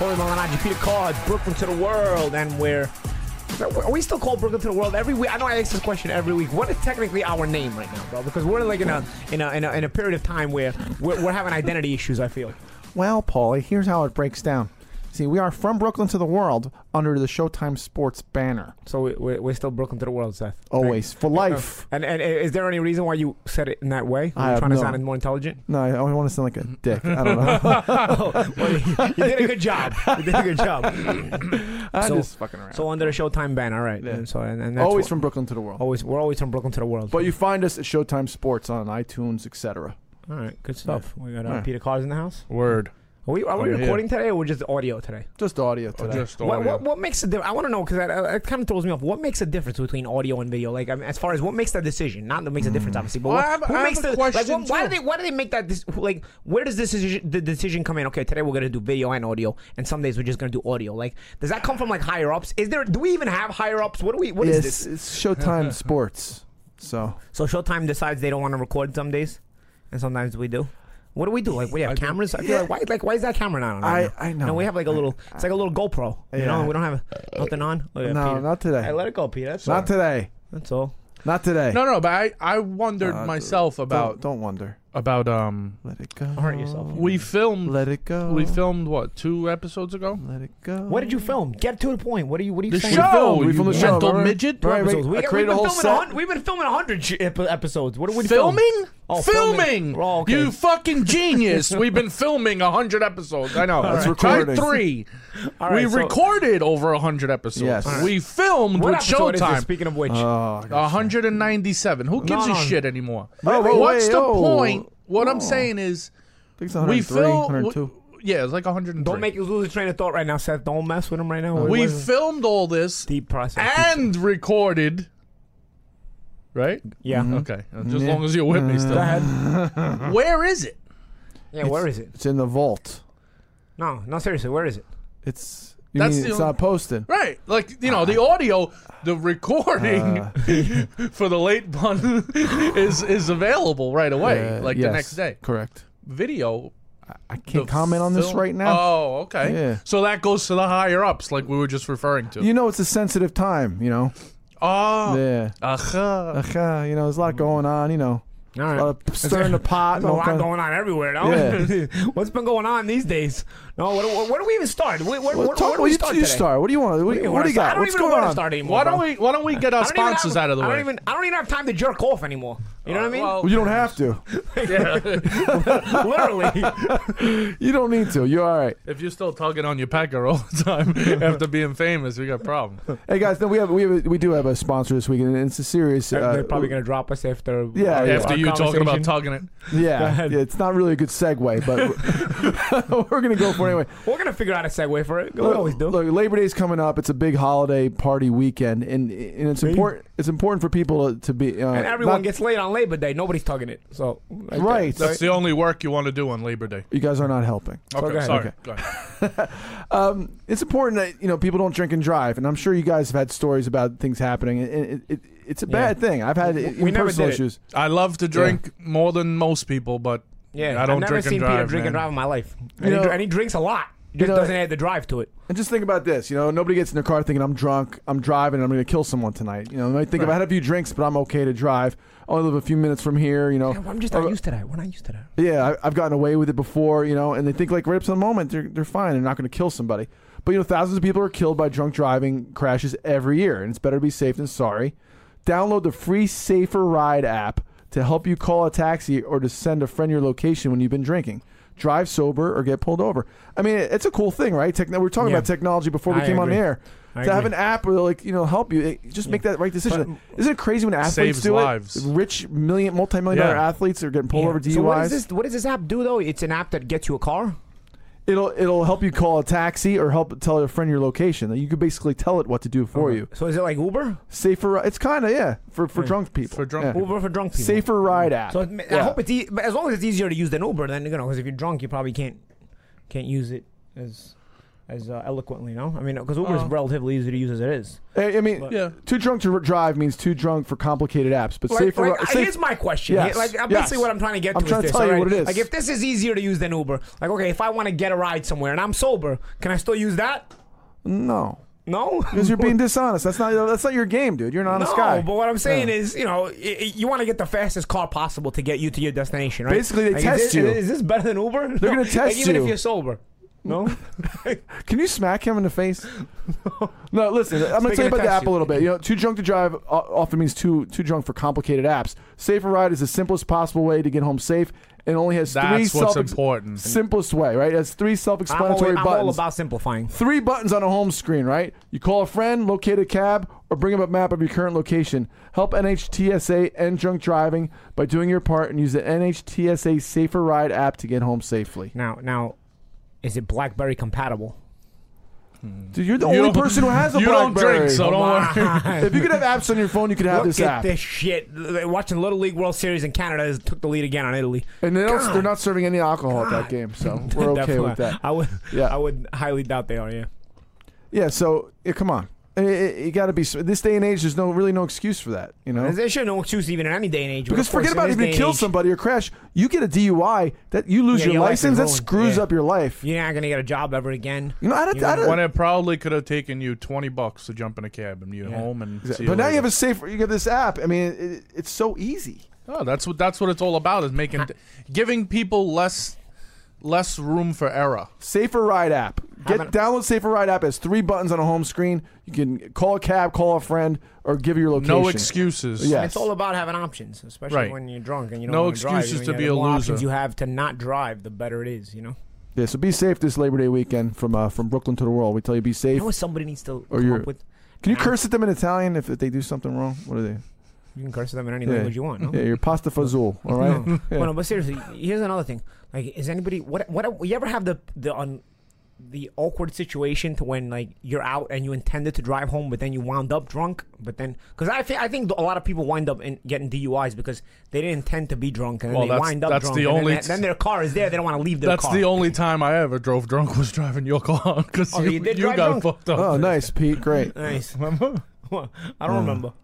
Paulie Malignaggi, Peter Cards, Brooklyn to the world, and we're. Are we still called Brooklyn to the world every week? I know I ask this question every week. What is technically our name right now, bro? Because we're like in a in a in a, in a period of time where we're, we're having identity issues. I feel. Well, Paulie, here's how it breaks down. See, we are from Brooklyn to the world under the Showtime Sports banner. So we, we're, we're still Brooklyn to the world, Seth. Always. For life. And and is there any reason why you said it in that way? I Are you have trying to no- sound more intelligent? No, I don't want to sound like a dick. I don't know. Well, you did a good job. You did a good job. I'm So- just fucking around. So under the Showtime banner, all right. Yeah. And so and, and that's always what- from Brooklyn to the world. always we're always from Brooklyn to the world. But you find us at Showtime Sports on iTunes, etc. all right, good stuff. We got uh, Yeah. Peter Cars in the house. Word. Are we, are we yeah. recording today or just audio today? Just audio today. Just audio. what, what makes a difference? I want to know because that, uh, it kind of throws me off. What makes a difference between audio and video? Like, I mean, as far as what makes the decision, not that makes a difference, obviously, but Well, what, I have- who I have makes a the question, like? What, why do they why do they make that? This, like, where does this decision, the decision come in? Okay, today we're gonna do video and audio, and some days we're just gonna do audio. Like, does that come from like higher ups? Is there? Do we even have higher ups? What do we? What is Yes, this? it's Showtime Sports. So So Showtime decides they don't want to record some days, and sometimes we do. What do we do? Like we have cameras. I feel like why? Like why is that camera not on? right I- I know. No, we have like a little. It's like a little GoPro. You Yeah. know, we don't have nothing on. Oh, yeah, no, Peter. not today. Hey, let it go, Peter. That's not all. today. That's all. Not today. No, no, but I, I wondered Uh, myself Don't- about Don't, wonder. about um Let it go. hurt yourself. we filmed Let it go. we filmed what two episodes ago? Let it go. What did you film? Get to the point. What are you? What are you The saying? show. filmed- we filmed the show, mental midget. Right, Episodes. We, I we've created been a whole filming set. a hun- We've been filming a hundred episodes. What are we filming? Filming? Oh, filming. filming. Oh, okay. You fucking genius. We've been filming a hundred episodes. I know. That's Try recording. three. All right, we so- recorded over a hundred episodes. Yes. All right. We filmed What with episode is? Showtime. Speaking of which, Oh, 197. Who gives No, a no. shit anymore? Wait, wait, What's wait, the oh. point? What I'm Oh. saying is, I think it's we filmed. Yeah, it's like 103. don't make you lose the train of thought right now, Seth. Don't mess with him right now. What- we filmed all this deep process. and recorded. Right? yeah. Okay. Just as Yeah. long as you're with me Go still. ahead. Where is it? Yeah. Where is it? It's in the vault. No, no. Seriously, where is it? It's. You That's mean the it's only- not posted. Right. Like, you know, the audio, the recording Uh, for the late pun is is available right away, uh, like the yes, next day. Correct. Video. I can't the comment on this film- right now. Oh, okay. Yeah. So that goes to the higher ups, like we were just referring to. You know, it's a sensitive time. You know. Oh. Yeah. Aha. Aha, you know, there's a lot going on. You know, All a right. lot of stirring the pot. There's a lot kind of- going on everywhere, though. Yeah. What's been going on these days? No, what, what, where do we even start? Where, where, Well, where, talk, where do we you, start you today? start. What do you want? What, do you- what do you got? I What's going on? start anymore. Why don't we Why don't we get our I sponsors have- out of the I way? don't even. I don't even have time to jerk off anymore. You know what I mean? Well, Well, you don't have to. Literally. You don't need to. You're all right. if you're still tugging on your pecker all the time after being famous, we got problems. Hey guys, no, we have we have a, we do have a sponsor this week, and it's a serious. Uh, They're probably gonna drop us after. Yeah, our- yeah. After our you talking about conversation. tugging it. yeah, yeah, it's not really a good segue, but we're gonna go for it anyway. We're gonna figure out a segue for it. We always do. Look, Labor Day's coming up. It's a big holiday party weekend, and and it's important. It's important for people to, to be. Uh, and everyone not- gets laid on Labor Day. Nobody's tugging it. So like Right. that. That's the only work you want to do on Labor Day. You guys are not helping. Okay, go ahead. sorry. Okay. Go ahead. Um, it's important that you know people don't drink and drive, and I'm sure you guys have had stories about things happening. And it, it, it's a bad thing. I've had it, We never personal did it. issues. I love to drink more than most people, but Yeah, I don't have never drink and seen drive. Peter drink and man. drive in my life. And, You he, know- dr- and he drinks a lot. Just know- doesn't add the drive to it. And just think about this. You know, nobody gets in their car thinking I'm drunk, I'm driving, I'm going to kill someone tonight. You know, they might think if I had a few drinks, but I'm okay to drive. I only live a few minutes from here. You know, I'm just not used to that. We're not used to that. Yeah, I, I've gotten away with it before, you know, and they think like right up to the moment they're they're fine. They're not going to kill somebody. But you know, thousands of people are killed by drunk driving crashes every year, and it's better to be safe than sorry. Download the free Safer Ride app to help you call a taxi or to send a friend your location when you've been drinking. Drive sober or get pulled over. I mean, it's a cool thing, right? Techno- we were talking Yeah. about technology before we I came on the air. I to have an app will like you know help you it- just make that right decision. Isn't it crazy when athletes Saves do lives. it? Rich million, multi-million dollar Yeah. athletes are getting pulled Yeah. over DUIs. So what does this? What does this app do though? It's an app that gets you a car. It'll it'll help you call a taxi or help tell a friend your location. You could basically tell it what to do for you. So is it like Uber? Safer. It's kind of yeah for for drunk people. For drunk Yeah. people. Uber for drunk people. Safer ride app. So it, I Yeah. hope it's e- but as long as it's easier to use than Uber, then you know, because if you're drunk, you probably can't can't use it as as uh, eloquently. No, I mean, because Uber is Uh. relatively easy to use as it is. I, I mean, Yeah. too drunk to drive means too drunk for complicated apps. But Like, safer. like, uh, safe- here's my question. Yes, Like, uh, yes. basically, what I'm trying to get I'm to trying is to this. tell you alright? what it is. Like, if this is easier to use than Uber, like, okay, if I want to get a ride somewhere and I'm sober, can I still use that? no, No, because you're being dishonest. That's not that's not your game, dude. You're an honest no, guy. but what I'm saying Yeah. is, you know, y- y- you want to get the fastest car possible to get you to your destination, right? Basically, they Like, test is this, you. Is this better than Uber? They're gonna test like, even you. if you're sober. No, Can you smack him in the face? no, listen. I'm going to tell you about the app a little bit. You know, too drunk to drive o- often means too too drunk for complicated apps. Safer Ride is the simplest possible way to get home safe, and only has three That's what's self important. simplest way. Right? It has three I'm, self-explanatory always, I'm all buttons. about simplifying. Three buttons on a home screen, right? You call a friend, locate a cab, or bring up a map of your current location. Help NHTSA end drunk driving by doing your part and use the NHTSA Safer Ride app to get home safely. Now, now, is it BlackBerry compatible? Hmm. Dude, you're the You only person who has a you don't BlackBerry. drink, so don't worry. if you could have apps on your phone, you could have Look this at app. this shit. Watching Little League World Series in Canada has took the lead again on Italy. And they don't, they're not serving any alcohol at that game, so we're okay with that. I would, Yeah. I would highly doubt they are. Yeah. Yeah, so yeah, come on, Eh, eh, you got to be. This day and age, there's no really no excuse for that. You know, There's sure no excuse even in any day and age. because course, forget about this if you kill age, somebody or crash, you get a DUI, that you lose Yeah, your, your license, is that screws Yeah. up your life. You're not gonna get a job ever again. You know, I, You I, know, I, when it probably could have taken you 20 bucks to jump in a cab and you're Yeah. home and see but now you have a safe. You have this app. I mean, it, it's so easy. Oh, that's what that's what it's all about is making giving people less less room for error. Safer Ride app. Get Haven't- download Safer Ride app. It has three buttons on a home screen. You can call a cab, call a friend, or give your location. No excuses. Yeah. It's all about having options, especially Right. when you're drunk and you don't No wanna drive. excuses You to know, be the a more loser. options you have to not drive, the better it is. You know. Yeah, so be safe this Labor Day weekend from uh, from Brooklyn to the world. We tell you be safe. You know what somebody needs to Or come you're- up with? Can you curse at them in Italian if, if they do something wrong? What are they? You can curse at them in any Yeah. language you want. No. Yeah, you're pasta fazool. All right. No. Yeah. Well, no, but seriously, here's another thing. Like, is anybody what what you ever have the the un, the awkward situation to when like you're out and you intended to drive home, but then you wound up drunk, but then because I think I think a lot of people wind up in getting DUIs because they didn't intend to be drunk and then Well, they wind up that's drunk. the and then only then, their car is there. They don't want to leave their That's car. the only time I ever drove drunk was driving your car because Oh, you, you you got drunk? fucked up. Oh, nice, Pete. Great. nice. Remember? I don't remember.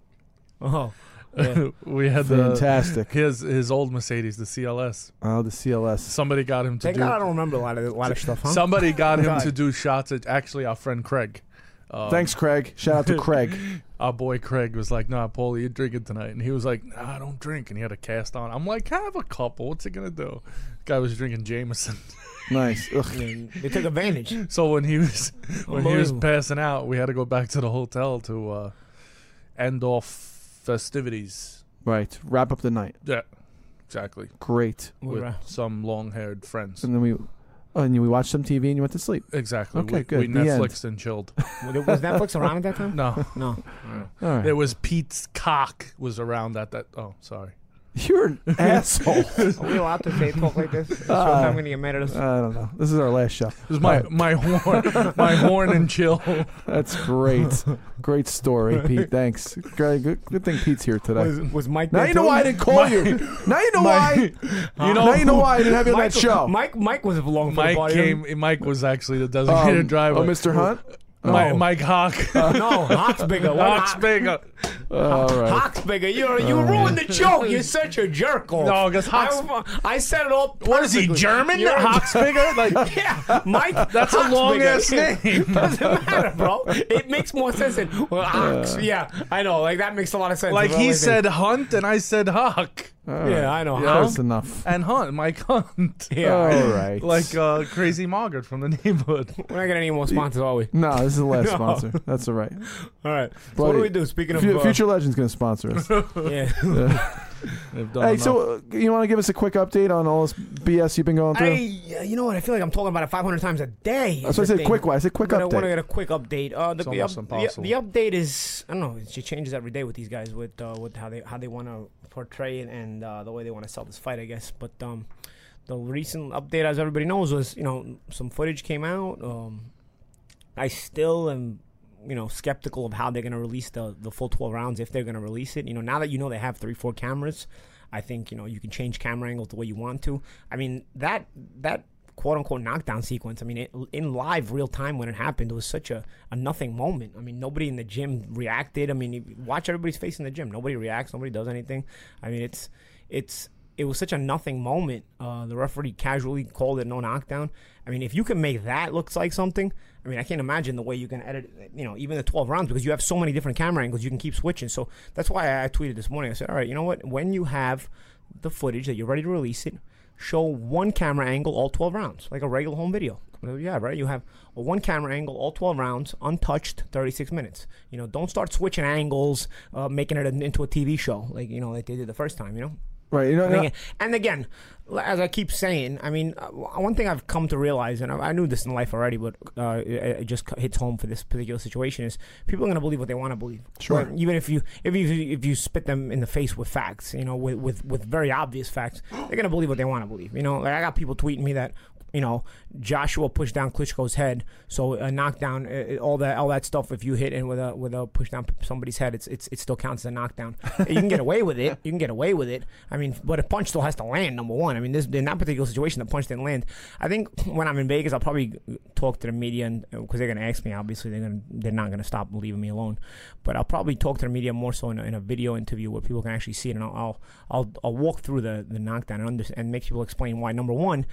Oh, yeah. we had the Fantastic. his his old Mercedes, the CLS. Oh, the CLS. Somebody got him to Thank do. God I don't remember a lot of a lot of stuff. Huh? Somebody got him God. to do shots at actually our friend Craig. Um, Thanks, Craig. Shout out to Craig. Our boy Craig was like, "Nah, Paulie, you're drinking tonight," and he was like, "Nah, I don't drink," and he had a cast on. I'm like, "Have a couple. What's it gonna do?" Guy was drinking Jameson. Nice. Ugh. They took advantage. So when he was when he was passing out, we had to go back to the hotel to uh, end off festivities. Right. Wrap up the night. Yeah, exactly. Great. With We're, some long-haired friends. And then we, oh, and we watched some TV and you went to sleep. Exactly. Okay, we, good. We The end. Netflixed and chilled. was Netflix around at that time? No, No. All right. it was Pete's cock was around at that. Oh, sorry. You're an asshole. Are we allowed to say talk like this? So Uh, I'm gonna get mad at us. I don't know. This is our last show. It was my my horn, my horn and chill. That's great. Great story, Pete. Thanks. Great. Good, good thing Pete's here today. Was, was Mike? now there you know too? why I didn't call you. Now you know why. You know, now you know why I didn't have you on Mike, that show. Mike, Mike was along for the Mike party. came. Mike was actually the designated Um, driver. Oh, Mr. Hunt. Oh. Mike Hawk. Uh, no, Hawk's bigger. What Hawk's Hawk- bigger. All right. Hawk's bigger. You you ruined the joke. You're such a jerk off. No, 'cause Hawk's- I, I set it up. What is he. German? You're- Hawk's bigger. Like Yeah, Mike. that's a long bigger. ass name. Doesn't matter, bro. It makes more sense than well, Hawks. yeah, I know. Like that makes a lot of sense. Like he said Hunt and I said Hawk All Yeah, right. I know. Yeah. That's enough. and Hunt. Mike Hunt. Yeah, All right. Like uh, Crazy Margaret from the neighborhood. we're not getting any more sponsors, are we? no, this is the last No. sponsor. That's all right. All right. So what Bloody- do we do? Speaking of Fu- uh, Future Legend's going to sponsor us. yeah. They've done Hey, enough. so uh, you want to give us a quick update on all this BS you've been going through? I, you know what? I feel like I'm talking about it 500 times a day. That's is why I said thing. quick one. I said quick But I want to get a quick update. Uh, the, It's the, almost the- impossible. the update is I don't know. It changes every day with these guys with uh, with how they how they want to portray it and uh, the way they want to sell this fight. I guess. But um, the recent update, as everybody knows, was you know some footage came out. Um, I still am. You know, skeptical of how they're going to release the the full 12 rounds if they're going to release it. You know, now that you know they have three, four cameras, I think you know you can change camera angles the way you want to. I mean that that quote unquote knockdown sequence. I mean, it, in live real time when it happened, it was such a, a nothing moment. I mean, nobody in the gym reacted. I mean, watch everybody's face in the gym. Nobody reacts. Nobody does anything. I mean, it's it's it was such a nothing moment. Uh, the referee casually called it no knockdown. I mean, if you can make that look like something, I mean, I can't imagine the way you can edit, you know, even the 12 rounds because you have so many different camera angles, you can keep switching. So that's why I tweeted this morning. I said, all right, you know what? When you have the footage that you're ready to release it, show one camera angle all 12 rounds, like a regular home video. Yeah, right. You have a one camera angle, all 12 rounds, untouched, 36 minutes. You know, don't start switching angles, uh, making it into a TV show like you know like they did the first time. You know. Right. You know, I mean, and again, as I keep saying, I mean, uh, one thing I've come to realize, and I, I knew this in life already, but uh, it, it just hits home for this particular situation: is people are going to believe what they want to believe. Sure. But even if you if you if you spit them in the face with facts, you know, with with, with very obvious facts, they're going to believe what they want to believe. You know, like I got people tweeting me that. You know, Joshua pushed down Klitschko's head, so a knockdown, uh, all that, all that stuff. If you hit in with a with a push down somebody's head, it's, it's it still counts as a knockdown. you can get away with it. You can get away with it. I mean, but a punch still has to land. Number one. I mean, this in that particular situation, the punch didn't land. I think when I'm in Vegas, I'll probably talk to the media because they're gonna ask me. Obviously, they're gonna they're not gonna stop leaving me alone. But I'll probably talk to the media more so in a, in a video interview where people can actually see it, and I'll I'll I'll, I'll walk through the the knockdown and under, and make people explain why. Number one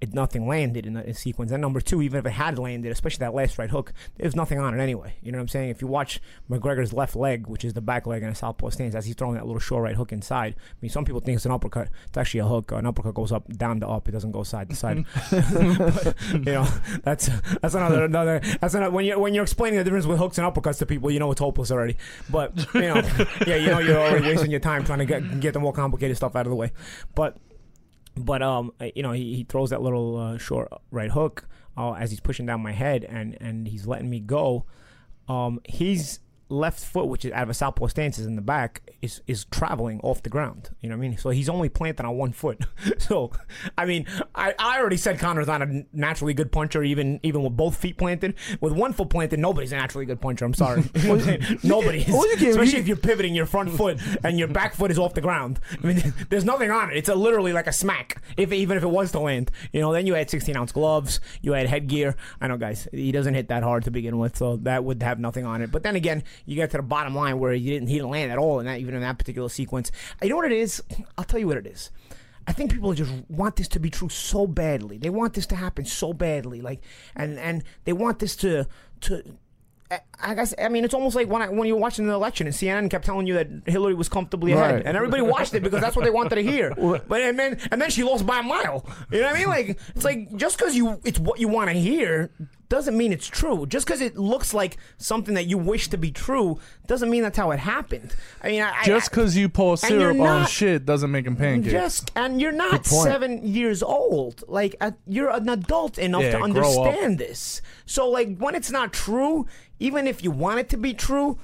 it nothing landed in the sequence. And number two, even if it had landed, especially that last right hook, there's nothing on it anyway. You know what I'm saying? If you watch McGregor's left leg, which is the back leg in a southpaw stance, as he's throwing that little short right hook inside. I mean, some people think it's an uppercut. It's actually a hook. An uppercut goes up, down to up. It doesn't go side to side. But, you know, that's that's another another. That's another when you're when you're explaining the difference with hooks and uppercuts to people, you know it's hopeless already. But you know, yeah, you know you're already wasting your time trying to get get the more complicated stuff out of the way. But but um, you know, he, he throws that little uh, short right hook uh, as he's pushing down my head, and and he's letting me go. Um, his left foot, which is out of a southpaw stance, is in the back, is is traveling off the ground. You know what I mean? So he's only planted on one foot. so, I mean, I, I already said Conor's not a naturally good puncher, even even with both feet planted. With one foot planted, nobody's a naturally good puncher. I'm sorry, nobody. is. well, you can- Especially if you're pivoting your front foot and your back foot is off the ground. I mean, there's nothing on it. It's a, literally like a smack. If even if it was to land, you know, then you had 16 ounce gloves, you had headgear. I know, guys, he doesn't hit that hard to begin with, so that would have nothing on it. But then again, you get to the bottom line where you didn't he didn't land at all in that even in that particular sequence. You know what it is? I'll tell you what it is. I think people just want this to be true so badly. They want this to happen so badly, like, and and they want this to to. I- I guess I mean it's almost like when I, when you're watching the election and CNN kept telling you that Hillary was comfortably ahead, Right. and everybody watched it because that's what they wanted to hear. But and then and then she lost by a mile. You know what I mean? Like it's like just because you it's what you want to hear doesn't mean it's true. Just because it looks like something that you wish to be true doesn't mean that's how it happened. I mean, I, Just because you pour syrup on shit doesn't make them pancakes. just and you're not seven years old. Like uh, you're an adult enough Yeah, to understand this. So like when it's not true, even if you want it to be true,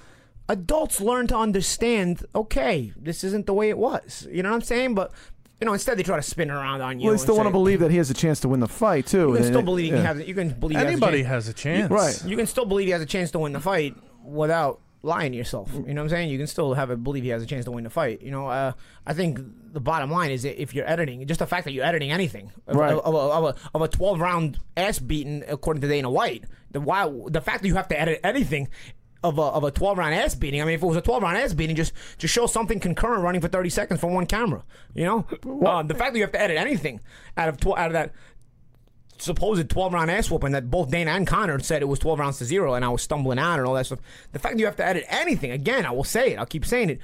adults learn to understand. Okay, this isn't the way it was. You know what I'm saying? But you know, instead they try to spin around on you. well, they still want to believe that he has a chance to win the fight too. You can and still it- believe yeah. he has. You can believe he Anybody has. has a chance. Right. You can still believe he has a chance to win the fight without lying to yourself. You know what I'm saying? You can still have a believe he has a chance to win the fight. You know, uh, I think the bottom line is that if you're editing, just the fact that you're editing anything of, Right. of, of, a, of, a, of a 12 round ass beating, according to Dana White, the why, the fact that you have to edit anything. Of a, of a 12 round ass beating. I mean, if it was a 12 round ass beating, just just show something concurrent running for 30 seconds from one camera. You know, uh, the fact that you have to edit anything out of tw- out of that supposed 12 round ass whooping that both Dana and Conor said it was 12 rounds to zero and I was stumbling out and all that stuff. The fact that you have to edit anything, again, I will say it, I'll keep saying it.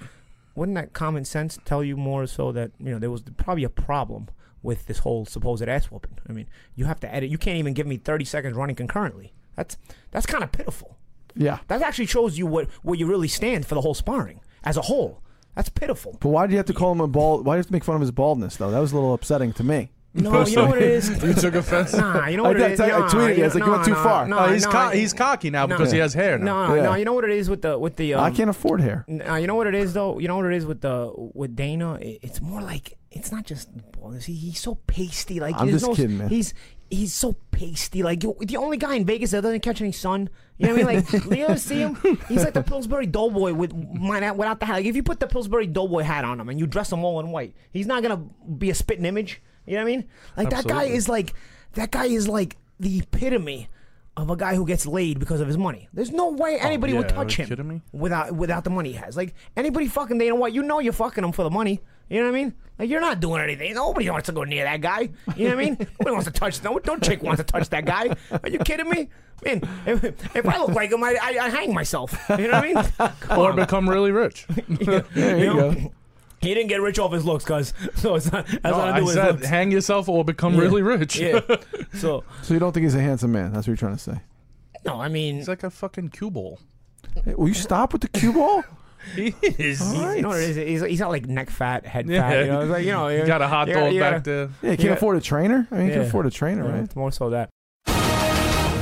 Wouldn't that common sense tell you more so that, you know, there was probably a problem with this whole supposed ass whooping? I mean, you have to edit. You can't even give me 30 seconds running concurrently. That's that's kind of pitiful. Yeah. That actually shows you what where you really stand for the whole sparring as a whole. That's pitiful. But why do you have to call him a bald? Why do you have to make fun of his baldness though? That was a little upsetting to me. No, you know what it is. You took offense. Nah, you know I what did, it is. I Nah, tweeted it. you It's like know- you went too nah, far. nah, Oh, he's nah, co- he's cocky now no. because he has hair now. No, Yeah. no, you know what it is with the with the. Um, I can't afford hair. Uh, you know what it is though. You know what it is with the with Dana. It's more like it's not just baldness. He, he's so pasty. Like I'm just no- kidding, man. He's he's so pasty. Like you, the only guy in Vegas that doesn't catch any sun. You know what I mean? Like you ever see him? He's like the Pillsbury Doughboy with without the hat. Like if you put the Pillsbury Doughboy hat on him and you dress him all in white, he's not gonna be a spitting image. You know what I mean? Like that guy is like that guy is like the epitome of a guy who gets laid because of his money. There's no way oh, anybody would Oh, yeah, touch are you him me? without without the money he has. Like anybody fucking Dana White, you know you're fucking him for the money. You know what I mean? Like you're not doing anything. Nobody wants to go near that guy. You know what I mean? Nobody wants to touch. No, no chick wants to touch that guy. Are you kidding me? Man, if, if I look like him, I, I, I hang myself. You know what I mean? Come Or on. become really rich. There you know? go. He didn't get rich off his looks, cuz. So it's not. That's No, not I do with his said looks. hang yourself or become really rich. Yeah. So So you don't think he's a handsome man? That's what you're trying to say. no, I mean, He's like a fucking cue ball. Hey, will you stop with the cue ball? He is. you know what it is? He's, he's not like neck fat, head Yeah. fat. You know, it's like you know, You got a hot you dog gotta- you back gotta- there. Yeah, you can't Yeah. afford a trainer. I mean, you can Yeah. afford a trainer, Yeah, right? It's more so that.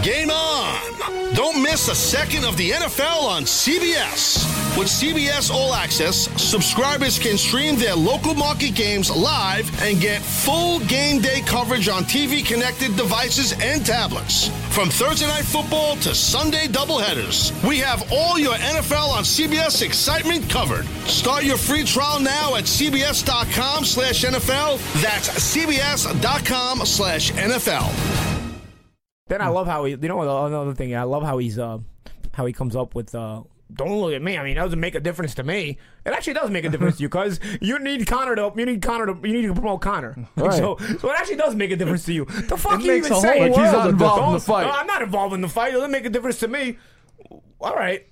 Game on! Don't miss a second of the NFL on CBS. With CBS All Access, subscribers can stream their local market games live and get full game day coverage on TV connected devices and tablets. From Thursday night football to Sunday doubleheaders, we have all your NFL on CBS excitement covered. Start your free trial now at cbs.com slash NFL. That's cbs.com slash NFL. Then I love how he. You know? Another thing, I love how he's uh, how he comes up with. Uh, don't look at me. I mean, that doesn't make a difference to me. It actually does make a difference to you because you need Conor to. You need Conor to. You need to promote Conor. Right. So, so it actually does make a difference to you. The fuck It you makes even a saying? whole Like he's not world involved in the fight. No, I'm not involved in the fight. It doesn't make a difference to me. All right.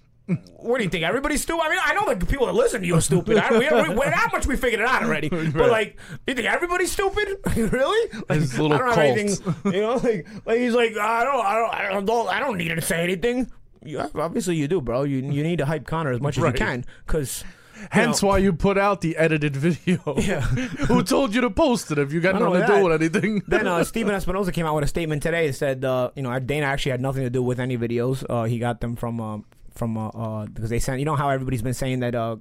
What do you think? Everybody's stupid. I mean, I know the people that listen to you are stupid. I, we, we, we're that much we figured it out already. But like, you think everybody's stupid? really? Like, His little I don't have cult. anything. You know, like, like he's like, I don't, I don't, I don't, I don't need to say anything. Yeah, obviously you do, bro. You you need to hype Conor as much as you can, because. Hence why you put out the edited video. Yeah. Who told you to post it if you got nothing to only do with anything? then uh, Stephen Espinoza came out with a statement today. That said, uh, you know, Dana actually had nothing to do with any videos. Uh, he got them from uh, from uh, uh, because they sent. You know how everybody's been saying that uh,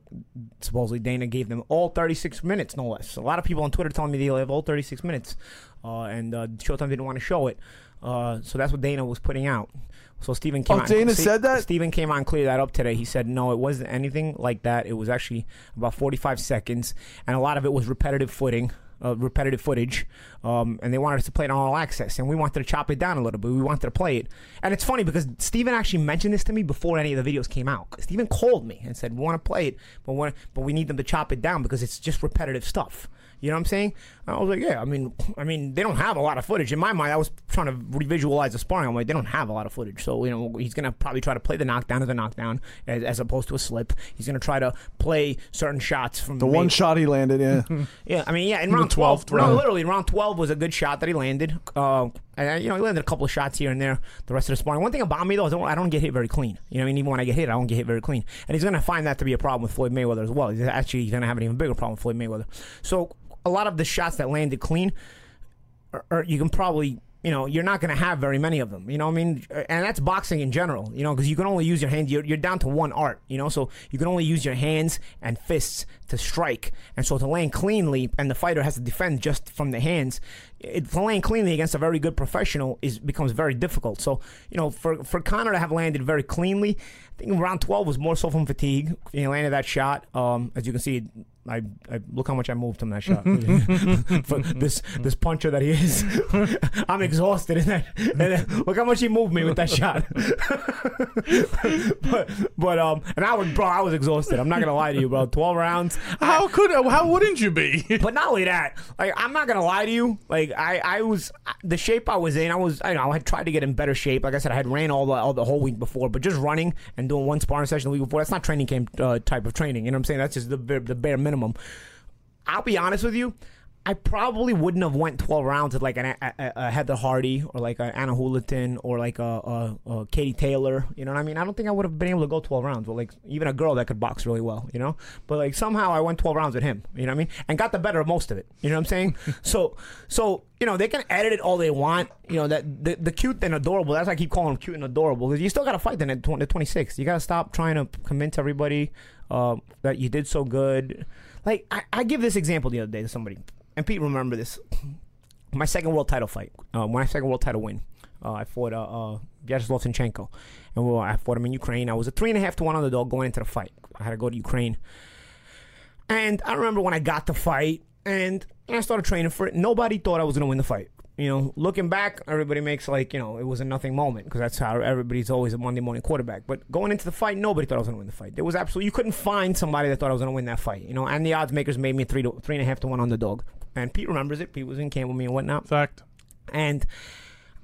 supposedly Dana gave them all 36 minutes, no less. A lot of people on Twitter telling me they have all 36 minutes, uh, and uh, Showtime didn't want to show it. Uh, so that's what Dana was putting out. So Stephen came Oh, out. Dana said that? Stephen came out and cleared that up today. He said no, it wasn't anything like that. It was actually about 45 seconds, and a lot of it was repetitive footing. Uh, repetitive footage, um, and they wanted us to play it on all access, and we wanted to chop it down a little bit. We wanted to play it, and it's funny because Stephen actually mentioned this to me before any of the videos came out. Stephen called me and said, "We want to play it, but we but we need them to chop it down because it's just repetitive stuff." You know what I'm saying? I was like, yeah. I mean, I mean, they don't have a lot of footage. In my mind, I was trying to revisualize the sparring. I'm like, they don't have a lot of footage. So you know, he's gonna probably try to play the knockdown as a knockdown, as, as opposed to a slip. He's gonna try to play certain shots from The one shot he landed, yeah. yeah, I mean, yeah, in round 12, 12th no, literally, round 12 was a good shot that he landed. Uh, and, you know, he landed a couple of shots here and there the rest of the sparring. One thing about me, though, is I don't, I don't get hit very clean. You know I mean? Even when I get hit, I don't get hit very clean. And he's going to find that to be a problem with Floyd Mayweather as well. He's actually going to have an even bigger problem with Floyd Mayweather. So a lot of the shots that landed clean, or, you can probably you know you're not going to have very many of them you know i mean? And that's boxing in general you know because you can only use your hands you're, you're down to one art you know? So you can only use your hands and fists to strike. And so to land cleanly and the fighter has to defend just from the hands it, to land cleanly against a very good professional is becomes very difficult. So you know for for conor to have landed very cleanly i think round 12 was more so from fatigue he landed that shot. Um as you can see I, I look how much I moved him that shot. For this this puncher that he is, I'm exhausted in that. And then, look how much he moved me with that shot. but but um, and I was bro, I was exhausted. I'm not gonna lie to you, bro. Twelve rounds. How could? How wouldn't you be? But not only that, like I'm not gonna lie to you. Like I, I was the shape I was in. I was, I know, I had tried to get in better shape. Like I said, I had ran all the all the whole week before, but just running and doing one sparring session the week before. That's not training camp uh, type of training. You know what I'm saying? That's just the the bare minimum. I'll be honest with you. I probably wouldn't have went 12 rounds with like an, a, a, a Heather Hardy or like a Anna Houliton or like a, a, a Katie Taylor. You know what I mean? I don't think I would have been able to go 12 rounds with like even a girl that could box really well. You know, but like somehow I went 12 rounds with him. You know what I mean? And got the better of most of it. You know what I'm saying? so so you know they can edit it all they want. You know that the, the cute and adorable. That's why I keep calling them cute and adorable because you still got to fight them at 20, 26. You got to stop trying to convince everybody uh, that you did so good. Like I, I give this example the other day to somebody, and Pete remember this. My second world title fight, uh, my second world title win. Uh, I fought uh, uh, Vyacheslav Senchenko, and well, I fought him in Ukraine. I was a three and a half to one underdog going into the fight. I had to go to Ukraine, and I remember when I got the fight, and I started training for it. Nobody thought I was going to win the fight. You know, looking back, everybody makes like you know it was a nothing moment because that's how everybody's always a Monday morning quarterback. But going into the fight, nobody thought I was going to win the fight. There was absolutely you couldn't find somebody that thought I was going to win that fight. You know, and the odds makers made me three to three and a half to one underdog. And Pete remembers it. Pete was in camp with me and whatnot. Fact. And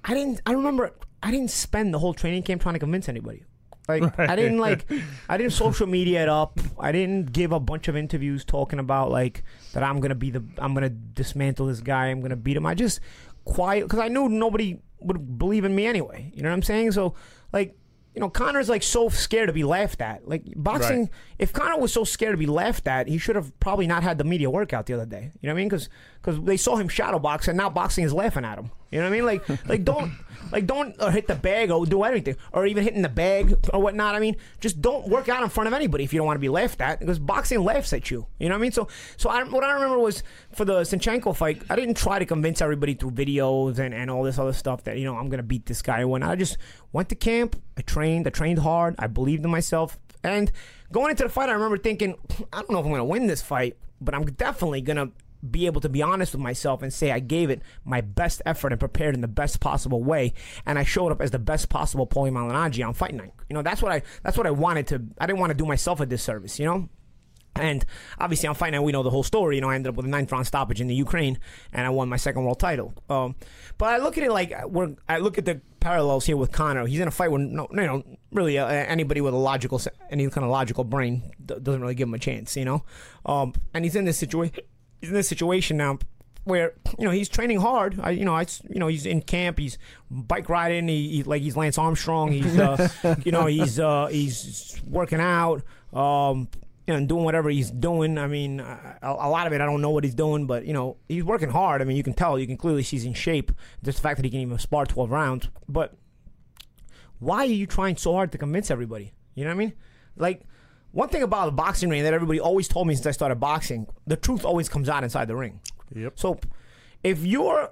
I didn't. I remember I didn't spend the whole training camp trying to convince anybody. Like I didn't like. I didn't social media it up. I didn't give a bunch of interviews talking about like that. I'm gonna be the. I'm gonna dismantle this guy. I'm gonna beat him. I just quiet because I knew nobody would believe in me anyway. You know what I'm saying? So like. You know, Conor's like so scared to be laughed at. Like boxing, Right. if Conor was so scared to be laughed at, he should have probably not had the media workout the other day. You know what I mean? Because because they saw him shadow box, and now boxing is laughing at him. You know what I mean? Like like don't like don't uh, hit the bag or do anything, or even hitting the bag or whatnot. I mean, just don't work out in front of anybody if you don't want to be laughed at, because boxing laughs at you. You know what I mean? So so I, what I remember was for the Senchenko fight, I didn't try to convince everybody through videos and, and all this other stuff that you know I'm gonna beat this guy. When I just went to camp, I trained, I trained hard, I believed in myself, and going into the fight, I remember thinking, I don't know if I'm gonna win this fight, but I'm definitely gonna be able to be honest with myself and say I gave it my best effort and prepared in the best possible way, and I showed up as the best possible Paulie Malignaggi on fight night. You know, that's what I that's what I wanted to. I didn't want to do myself a disservice. You know. And obviously, on fight night, we know the whole story. You know, I ended up with a ninth round stoppage in the Ukraine, and I won my second world title. Um, but I look at it like we're, I look at the parallels here with Conor. He's in a fight with no, you know, really uh, anybody with a logical, any kind of logical brain doesn't really give him a chance. You know, um, and he's in this situation. In this situation now where you know he's training hard. I, you know, I, you know, he's in camp. He's bike riding. He, he like he's Lance Armstrong. He's, uh, you know, he's uh, he's working out. Um, and doing whatever he's doing. I mean, a, a lot of it I don't know what he's doing, but you know, he's working hard. I mean, you can tell. You can clearly see he's in shape. Just the fact that he can even spar twelve rounds. But why are you trying so hard to convince everybody? You know what I mean? Like. One thing about the boxing ring that everybody always told me since I started boxing, the truth always comes out inside the ring. Yep. So if you're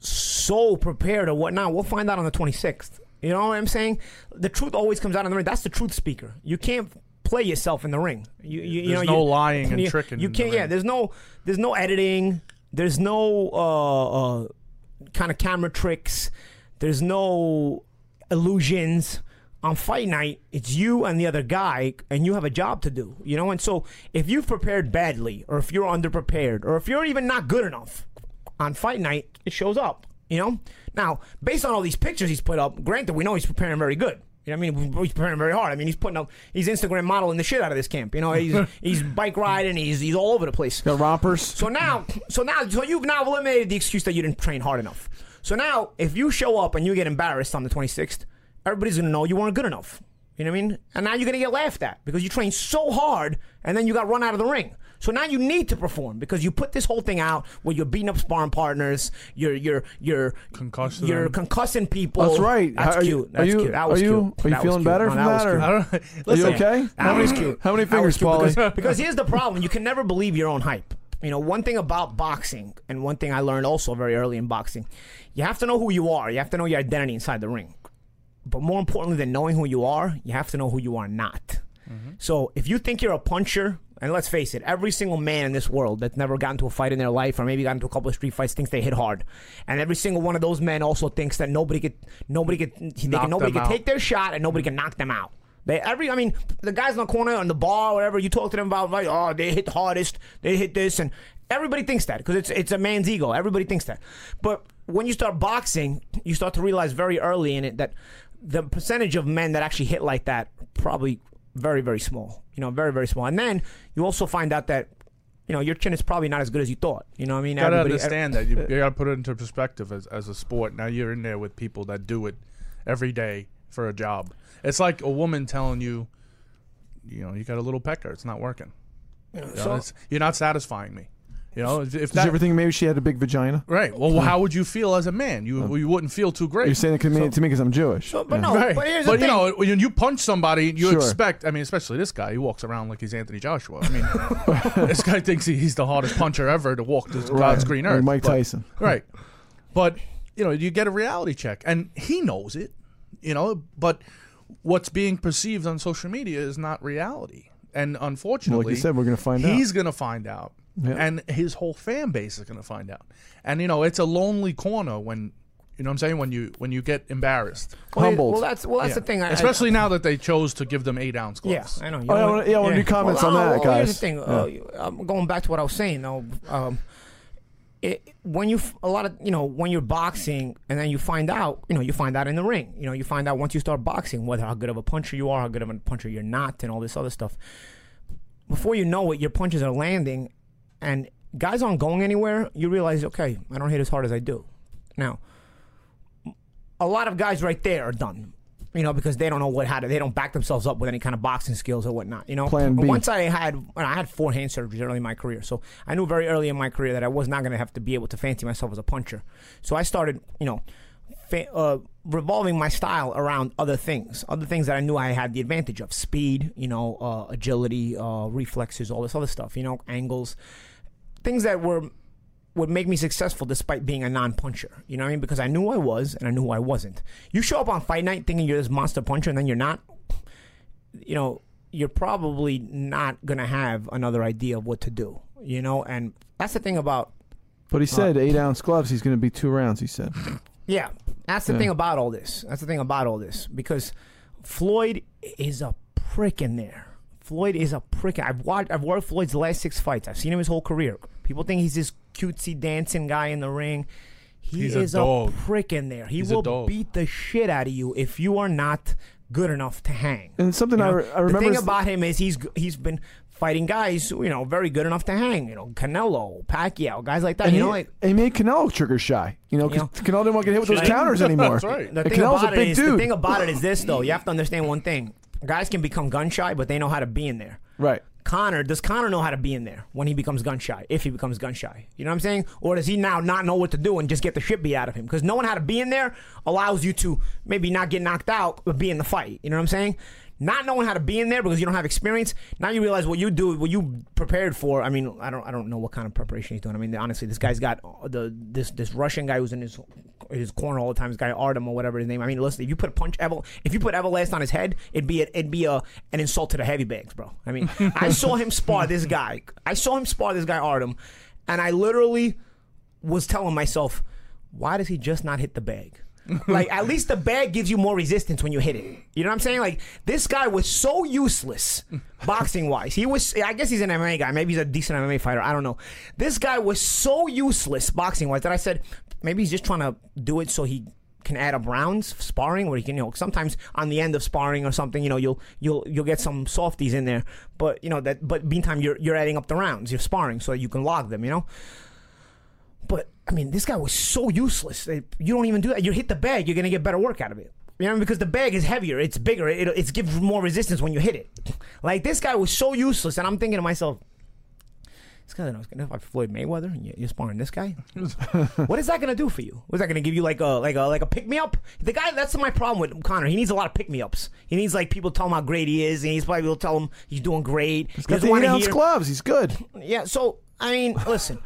so prepared or whatnot, we'll find out on the 26th. You know what I'm saying? The truth always comes out in the ring. That's the truth speaker. You can't play yourself in the ring. You, you, you There's know, no you, lying and tricking You can't. Yeah, there's no. There's no editing. There's no uh, uh, kind of camera tricks. There's no illusions. On fight night, it's you and the other guy, and you have a job to do. You know, and so if you've prepared badly, or if you're underprepared, or if you're even not good enough, on fight night, it shows up. You know. Now, based on all these pictures he's put up, granted, we know he's preparing very good. You know what I mean? He's preparing very hard. I mean, he's putting up, he's Instagram modeling the shit out of this camp. You know, he's he's bike riding, he's he's all over the place. Got rompers. So now, so now, so you've now eliminated the excuse that you didn't train hard enough. So now, if you show up and you get embarrassed on the 26th, everybody's gonna know you weren't good enough. You know what I mean? And now you're gonna get laughed at because you trained so hard and then you got run out of the ring. So now you need to perform because you put this whole thing out where you're beating up sparring partners, you're you're you're Concussing you're concussing people. That's right. That's Are you- cute. That's are you- cute. That was are you- cute. are you That was feeling better No, from that that, or- cute. I Are you okay? That How was many, cute. how many fingers, cute Paulie? Because, because here's the problem: you can never believe your own hype. You know, one thing about boxing, and one thing I learned also very early in boxing, you have to know who you are. You have to know your identity inside the ring. But more importantly than knowing who you are, you have to know who you are not. So if you think you're a puncher, and let's face it, every single man in this world that's never gotten to a fight in their life, or maybe got into a couple of street fights, thinks they hit hard, and every single one of those men also thinks that nobody could, nobody could, they can, nobody could take their shot, and nobody can knock them out. They every, I mean, the guys in the corner on the bar, or whatever, you talk to them about, like, oh, they hit the hardest, they hit this, and everybody thinks that because it's it's a man's ego. Everybody thinks that, but when you start boxing, you start to realize very early in it that the percentage of men that actually hit like that probably very very small. You know, very very small. And then you also find out that you know, your chin is probably not as good as you thought. You know what I mean? You gotta Everybody- understand that. You, you gotta put it into perspective as, as a sport. Now you're in there with people that do it every day for a job. It's like a woman telling you, you know, you got a little pecker. It's not working. You know, so- it's- you're not satisfying me. You know, if, if Does that, you ever think maybe she had a big vagina? right. Well, how would you feel as a man? You um, you wouldn't feel too great. You're saying it to me to me because I'm Jewish. So- but Yeah. no, Right. but here's the you thing. know, when you punch somebody, you Sure. expect. I mean, especially this guy, he walks around like he's Anthony Joshua. I mean, this guy thinks he, he's the hardest puncher ever to walk this God's green Like earth. Mike but- Tyson. right? But you know, you get a reality check, and he knows it. You know, but what's being perceived on social media is not reality, and unfortunately, like you said, we're gonna find out. He's gonna find out, Yeah. and his whole fan base is gonna find out. And you know, it's a lonely corner when. You know what I'm saying? When you when you get embarrassed, well, humbled. Well, that's well, that's the thing. I, I- especially now that they chose to give them eight ounce Yeah, gloves. I know. You Oh, know yeah, I what- wanna- yeah, I wanna do comments on that, Here's guys. the thing. Uh, I'm going back to what I was saying though. Um, it, when you f- a lot of you know when you're boxing and then you find out you know you find out in the ring you know you find out once you start boxing whether how good of a puncher you are how good of a puncher you're not and all this other stuff before you know it your punches are landing and guys aren't going anywhere you realize okay I don't hit as hard as I do now a lot of guys right there are done. You know, because they don't know what how to, they don't back themselves up with any kind of boxing skills or whatnot. You know, Plan But B. once I had, I had four hand surgeries early in my career, so I knew very early in my career that I was not going to have to be able to fancy myself as a puncher. So I started, you know, fa- uh, revolving my style around other things, other things that I knew I had the advantage of: speed, you know, uh, agility, uh, reflexes, all this other stuff. You know, angles, things that were would make me successful despite being a non-puncher. You know what I mean? Because I knew who I was and I knew who I wasn't. You show up on fight night thinking you're this monster puncher and then you're not. You know, you're probably not gonna have another idea of what to do. You know, and that's the thing about But he uh, said eight ounce gloves. He's going to be two rounds. He said. Yeah, that's the Yeah. thing about all this. That's the thing about all this because Floyd is a prick in there. Floyd is a prick. I've watched. I've watched Floyd's last six fights. I've seen him his whole career. People think he's this cutesy dancing guy in the ring. He He's is a, dog. prick in there. He He's will beat the shit out of you if you are not good enough to hang. And something You I, re- I remember. The thing about him is he's he's been fighting guys, who, you know, very good enough to hang. You know, Canelo, Pacquiao, guys like that. and you he, know, like he made Canelo trigger shy. You know, because You Canelo didn't want to get hit with those counters anymore. That's right. The And thing Canelo's about a big it is, dude. the thing about it is this though. You have to understand one thing: guys can become gun shy, but they know how to be in there. right. Conor does Conor know how to be in there when he becomes gun shy? If he becomes gun shy, you know what I'm saying? Or does he now not know what to do and just get the shit beat out of him? Because knowing how to be in there allows you to maybe not get knocked out, but be in the fight. You know what I'm saying? Not knowing how to be in there because you don't have experience. Now you realize what you do, what you prepared for. I mean, I don't, I don't know what kind of preparation he's doing. I mean, honestly, this guy's got the this this Russian guy who's in his his corner all the time. This guy Artem or whatever his name. I mean, listen, if you put a punch Evel, if you put Everlast on his head, it'd be a, it'd be a an insult to the heavy bags, bro. I mean, I saw him spar this guy. I saw him spar this guy Artem, and I literally was telling myself, why does he just not hit the bag? like at least the bag gives you more resistance when you hit it. You know what I'm saying? Like this guy was so useless boxing wise. He was I guess he's an MMA guy. Maybe he's a decent MMA fighter. I don't know. This guy was so useless boxing wise that I said maybe he's just trying to do it so he can add up rounds sparring where he can you know sometimes on the end of sparring or something you know you'll you'll you'll get some softies in there but you know that but meantime you're you're adding up the rounds you're sparring so you can log them you know but I mean, this guy was so useless. that You don't even do that. You hit the bag, you're gonna get better work out of it. You know, because the bag is heavier, it's bigger, it, it gives more resistance when you hit it. Like this guy was so useless, and I'm thinking to myself, this guy's gonna fight Floyd Mayweather, and you- you're sparring this guy. what is that gonna do for you? What is that gonna give you like a like a like a pick me up? The guy, that's my problem with Conor. He needs a lot of pick me ups. He needs like people tell him how great he is, and he's probably will tell him he's doing great. He's got eight ounce gloves. He's good. Yeah, so I mean, listen,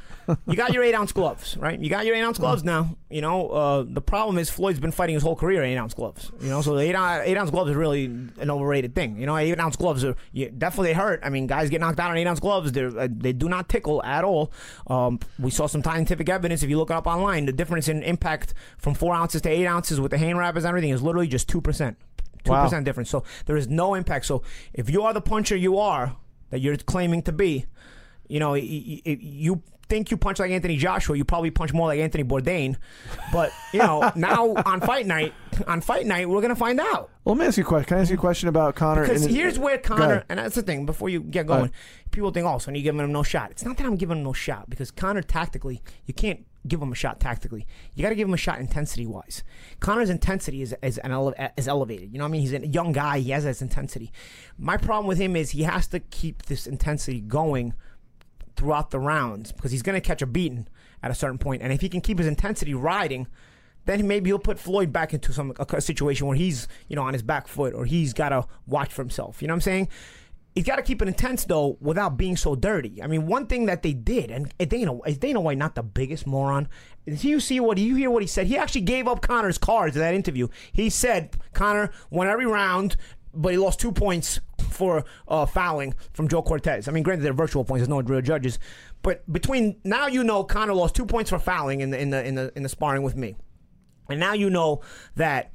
you got your eight ounce gloves, right? You got your eight ounce gloves now. You know, uh, the problem is Floyd's been fighting his whole career eight ounce gloves. You know, so the eight, ounce- eight ounce gloves is really an overrated thing. You know, eight ounce gloves are yeah, definitely hurt. I mean, guys get knocked out on eight ounce gloves. They uh, they do not tickle at all. Um, we saw some scientific evidence if you look it up online. The difference in impact from four ounces to eight ounces with the hand wrappers and everything is literally just two percent. Two percent difference. So there is no impact. So if you are the puncher you are that you're claiming to be, you know, you think you punch like Anthony Joshua, you probably punch more like Anthony Bourdain. But you know, now on fight night, on fight night, we're gonna find out. Well, let me ask you a question. Can I ask you a question about Conor? Because here's where Conor, and that's the thing. Before you get going, ahead. people think, "Oh, so you're giving him no shot." It's not that I'm giving him no shot because Conor tactically, you can't give him a shot tactically. You got to give him a shot intensity wise. Conor's intensity is is an ele- is elevated. You know what I mean? He's a young guy. He has his intensity. My problem with him is he has to keep this intensity going throughout the rounds because he's going to catch a beating at a certain point. And if he can keep his intensity riding, then maybe he'll put Floyd back into some a, situation where he's you know on his back foot or he's got to watch for himself. You know what I'm saying? He's got to keep it intense though without being so dirty. I mean, one thing that they did, and Dana is Dana White not the biggest moron? Did you see what? You hear what he said? He actually gave up Conor's cards in that interview. He said Conor won every round, but he lost two points for uh, fouling from Joe Cortez. I mean, granted they're virtual points. There's no real judges, but between now you know Conor lost two points for fouling in the in the in the in the sparring with me. And now you know that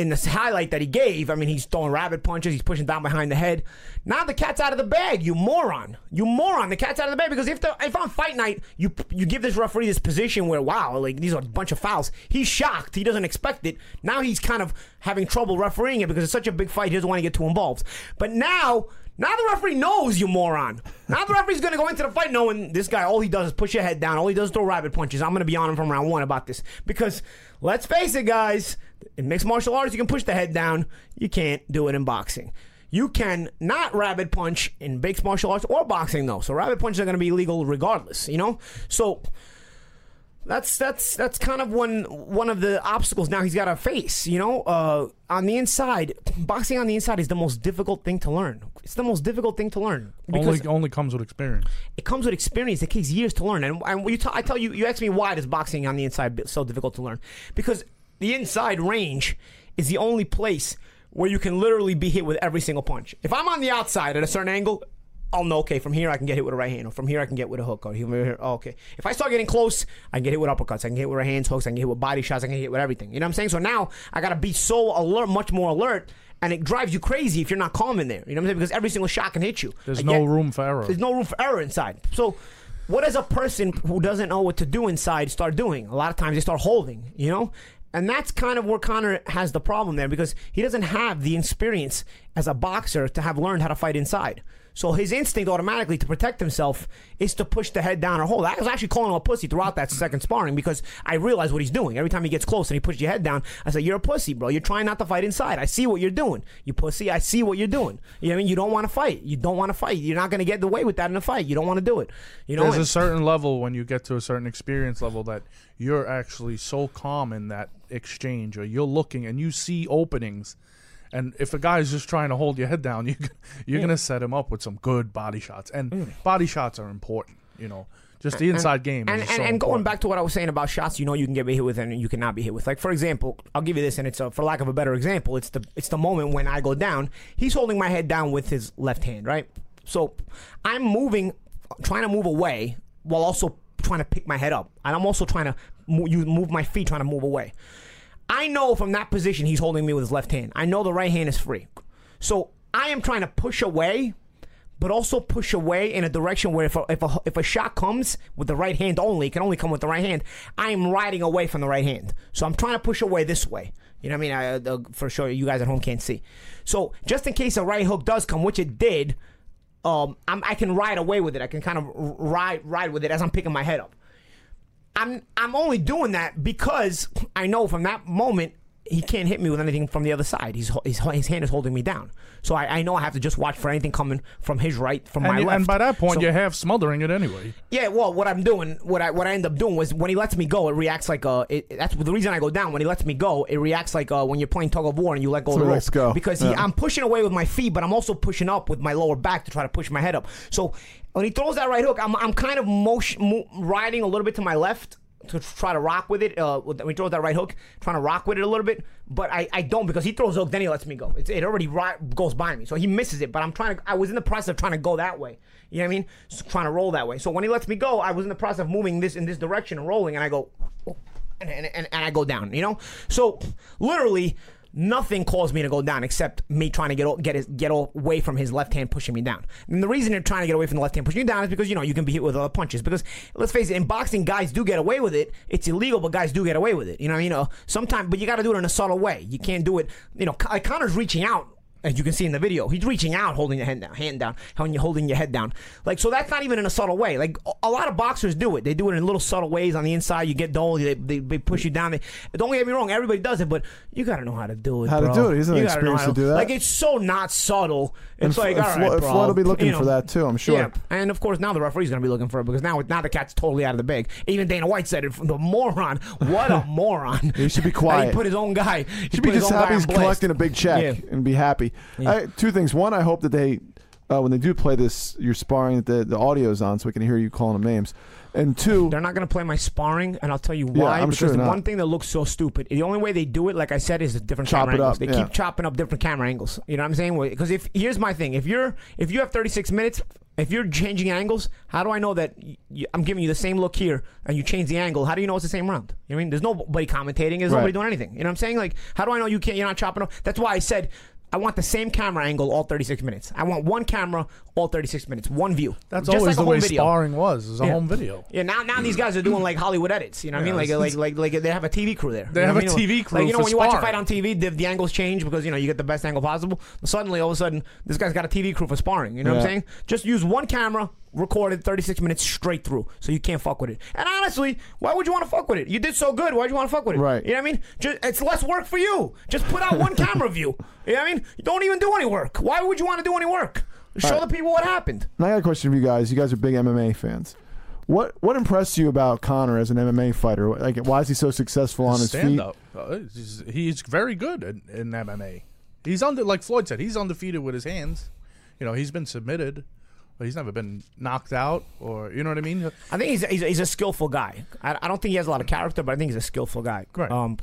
in this highlight that he gave, I mean, he's throwing rabbit punches, he's pushing down behind the head. Now the cat's out of the bag, you moron. You moron. The cat's out of the bag because if the, if on fight night you you give this referee this position where wow, like these are a bunch of fouls, he's shocked. He doesn't expect it. Now he's kind of having trouble refereeing it because it's such a big fight. He doesn't want to get too involved. But now. Now the referee knows you moron. Now the referee's gonna go into the fight knowing this guy. All he does is push your head down. All he does is throw rabbit punches. I'm gonna be on him from round one about this because let's face it, guys. In mixed martial arts, you can push the head down. You can't do it in boxing. You can not rabbit punch in mixed martial arts or boxing though. So rabbit punches are gonna be illegal regardless. You know. So that's that's that's kind of one one of the obstacles now he's got to face. You know, uh, on the inside, boxing on the inside is the most difficult thing to learn. It's the most difficult thing to learn because Only only comes with experience. it comes with experience. It takes years to learn. And, and you t- I tell you, you ask me why does boxing on the inside so difficult to learn? Because the inside range is the only place where you can literally be hit with every single punch. If I'm on the outside at a certain angle, I'll know, okay, from here I can get hit with a right hand, or from here I can get with a hook, or here, oh, okay. If I start getting close, I can get hit with uppercuts, I can get hit with right hands, hooks, I can get hit with body shots, I can get hit with everything. You know what I'm saying? So now I gotta be so alert, much more alert, and it drives you crazy if you're not calm in there. You know what I'm saying? Because every single shot can hit you. There's no room for error. There's no room for error inside. So, what does a person who doesn't know what to do inside start doing? A lot of times they start holding, you know? And that's kind of where Conor has the problem there because he doesn't have the experience as a boxer to have learned how to fight inside. So his instinct automatically to protect himself is to push the head down or hold. I was actually calling him a pussy throughout that second sparring because I realized what he's doing. Every time he gets close and he pushes your head down, I say, You're a pussy, bro. You're trying not to fight inside. I see what you're doing. You pussy, I see what you're doing. You know what I mean? You don't want to fight. You don't want to fight. You're not going to get away with that in a fight. You don't want to do it. You know, There's and- a certain level when you get to a certain experience level that you're actually so calm in that exchange, or you're looking and you see openings. And if a guy's just trying to hold your head down, you you're gonna set him up with some good body shots. And body shots are important, you know. Just the inside game. Mm. And, is and, so and going important. back to what I was saying about shots, you know you can get hit with and you cannot be hit with. Like for example, I'll give you this, and it's a, for lack of a better example, it's the it's the moment when I go down. He's holding my head down with his left hand, right? So I'm moving, trying to move away while also trying to pick my head up, and I'm also trying to move, you move my feet, trying to move away. I know from that position he's holding me with his left hand. I know the right hand is free, so I am trying to push away but also push away in a direction where if a, if a, if a shot comes with the right hand only, it can only come with the right hand. I am riding away from the right hand, so I'm trying to push away this way. You know what I mean? I, uh, for sure, you guys at home can't see. So just in case a right hook does come, which it did, um, I can ride away with it. I can kind of ride ride with it as I'm picking my head up. I'm I'm only doing that because I know from that moment he can't hit me with anything from the other side. He's, his his hand is holding me down, so I, I know I have to just watch for anything coming from his right, from and, my left. and by that point, So- you're half smothering it anyway. yeah, well, what I'm doing, what I what I end up doing was when he lets me go, it reacts like uh, it, that's the reason I go down. When he lets me go, it reacts like uh, when you're playing tug of war and you let go of So the he rope. lets go. Because he, I'm pushing away with my feet, but I'm also pushing up with my lower back to try to push my head up. So when he throws that right hook, I'm I'm kind of motion mo- riding a little bit to my left to try to rock with it. Uh, when he throws that right hook, trying to rock with it a little bit, but I, I don't because he throws hook, then he lets me go. It's, it already ri- goes by me, so he misses it. But I'm trying to. I was in the process of trying to go that way. You know what I mean? So trying to roll that way. So when he lets me go, I was in the process of moving this in this direction and rolling, and I go, and, and, and, and I go down. You know, so literally. Nothing caused me to go down except me trying to get get his, get away from his left hand pushing me down. And the reason you're trying to get away from the left hand pushing you down is because you know you can be hit with other punches. Because let's face it, in boxing, guys do get away with it. It's illegal, but guys do get away with it. You know, you know. Sometimes, but you got to do it in a subtle way. You can't do it. You know, Con- Conor's reaching out as you can see in the video, he's reaching out, holding your hand down, hand down, when you're holding your head down. Like so, that's not even in a subtle way. Like a- lot of boxers do it. They do it in little subtle ways on the inside. You get dull, they, they, they push you down. They, don't get me wrong, everybody does it, but you got to know how to do it. How to do it. He You gotta know experience how to do that. Like it's so not subtle. It's And like F- all Flo- bro. Floyd will be looking you for that too, I'm sure. Yeah, and of course now the referee's going to be looking for it because now now the cat's totally out of the bag. Even Dana White said it. The moron. What a moron. He should be He quiet. put his own guy. He should be just happy he's collecting a big check Yeah. and be happy. I, two things. One, I hope that they, uh, when they do play this, you're sparring, that the, the is on so we can hear you calling them names. And two, They're not going to play my sparring, and I'll tell you why. I'm because sure the not. one thing that looks so stupid, the only way they do it, like I said, is the different Chop camera it angles. up, They yeah. keep chopping up different camera angles. You know what I'm saying? Because if here's my thing, if you're if you have 36 minutes, if you're changing angles, how do I know that I'm giving you the same look here and you change the angle? How do you know it's the same round? You know what I mean? There's nobody commentating. There's Right. nobody doing anything. You know what I'm saying? Like, how do I know you can't? You're not chopping up. That's why I said. I want the same camera angle all 36 minutes. I want one camera all 36 minutes, one view. That's Just always like the way video. sparring was. Is a Yeah. home video. Yeah, now now these guys are doing like Hollywood edits. You know what I mean? Like like like like they have a TV crew there. They You know have what a mean? TV crew Like you know for when you watch a sparring. fight on TV, the, the angles change because you know you get the best angle possible. Suddenly, all of a sudden, this guy's got a TV crew for sparring. You know what I'm Yeah. saying? Just use one camera, recorded 36 minutes straight through, so you can't fuck with it. And honestly, why would you want to fuck with it? You did so good. Why'd you want to fuck with it? Right. You know what I mean? Just, it's less work for you. Just put out one camera view. You know what I mean? You don't even do any work. Why would you want to do any work? Show Right. the people what happened. and I got a question for you guys. You guys are big MMA fans. What what impressed you about Conor as an MMA fighter? Like, why is he so successful on his stand feet? up. Uh, he's, he's very good in, in MMA. He's under like Floyd said. He's undefeated with his hands. You know, he's been submitted, but he's never been knocked out or you know what I mean. I think he's he's, he's a skillful guy. I, I don't think he has a lot of character, but I think he's a skillful guy. Right. Um,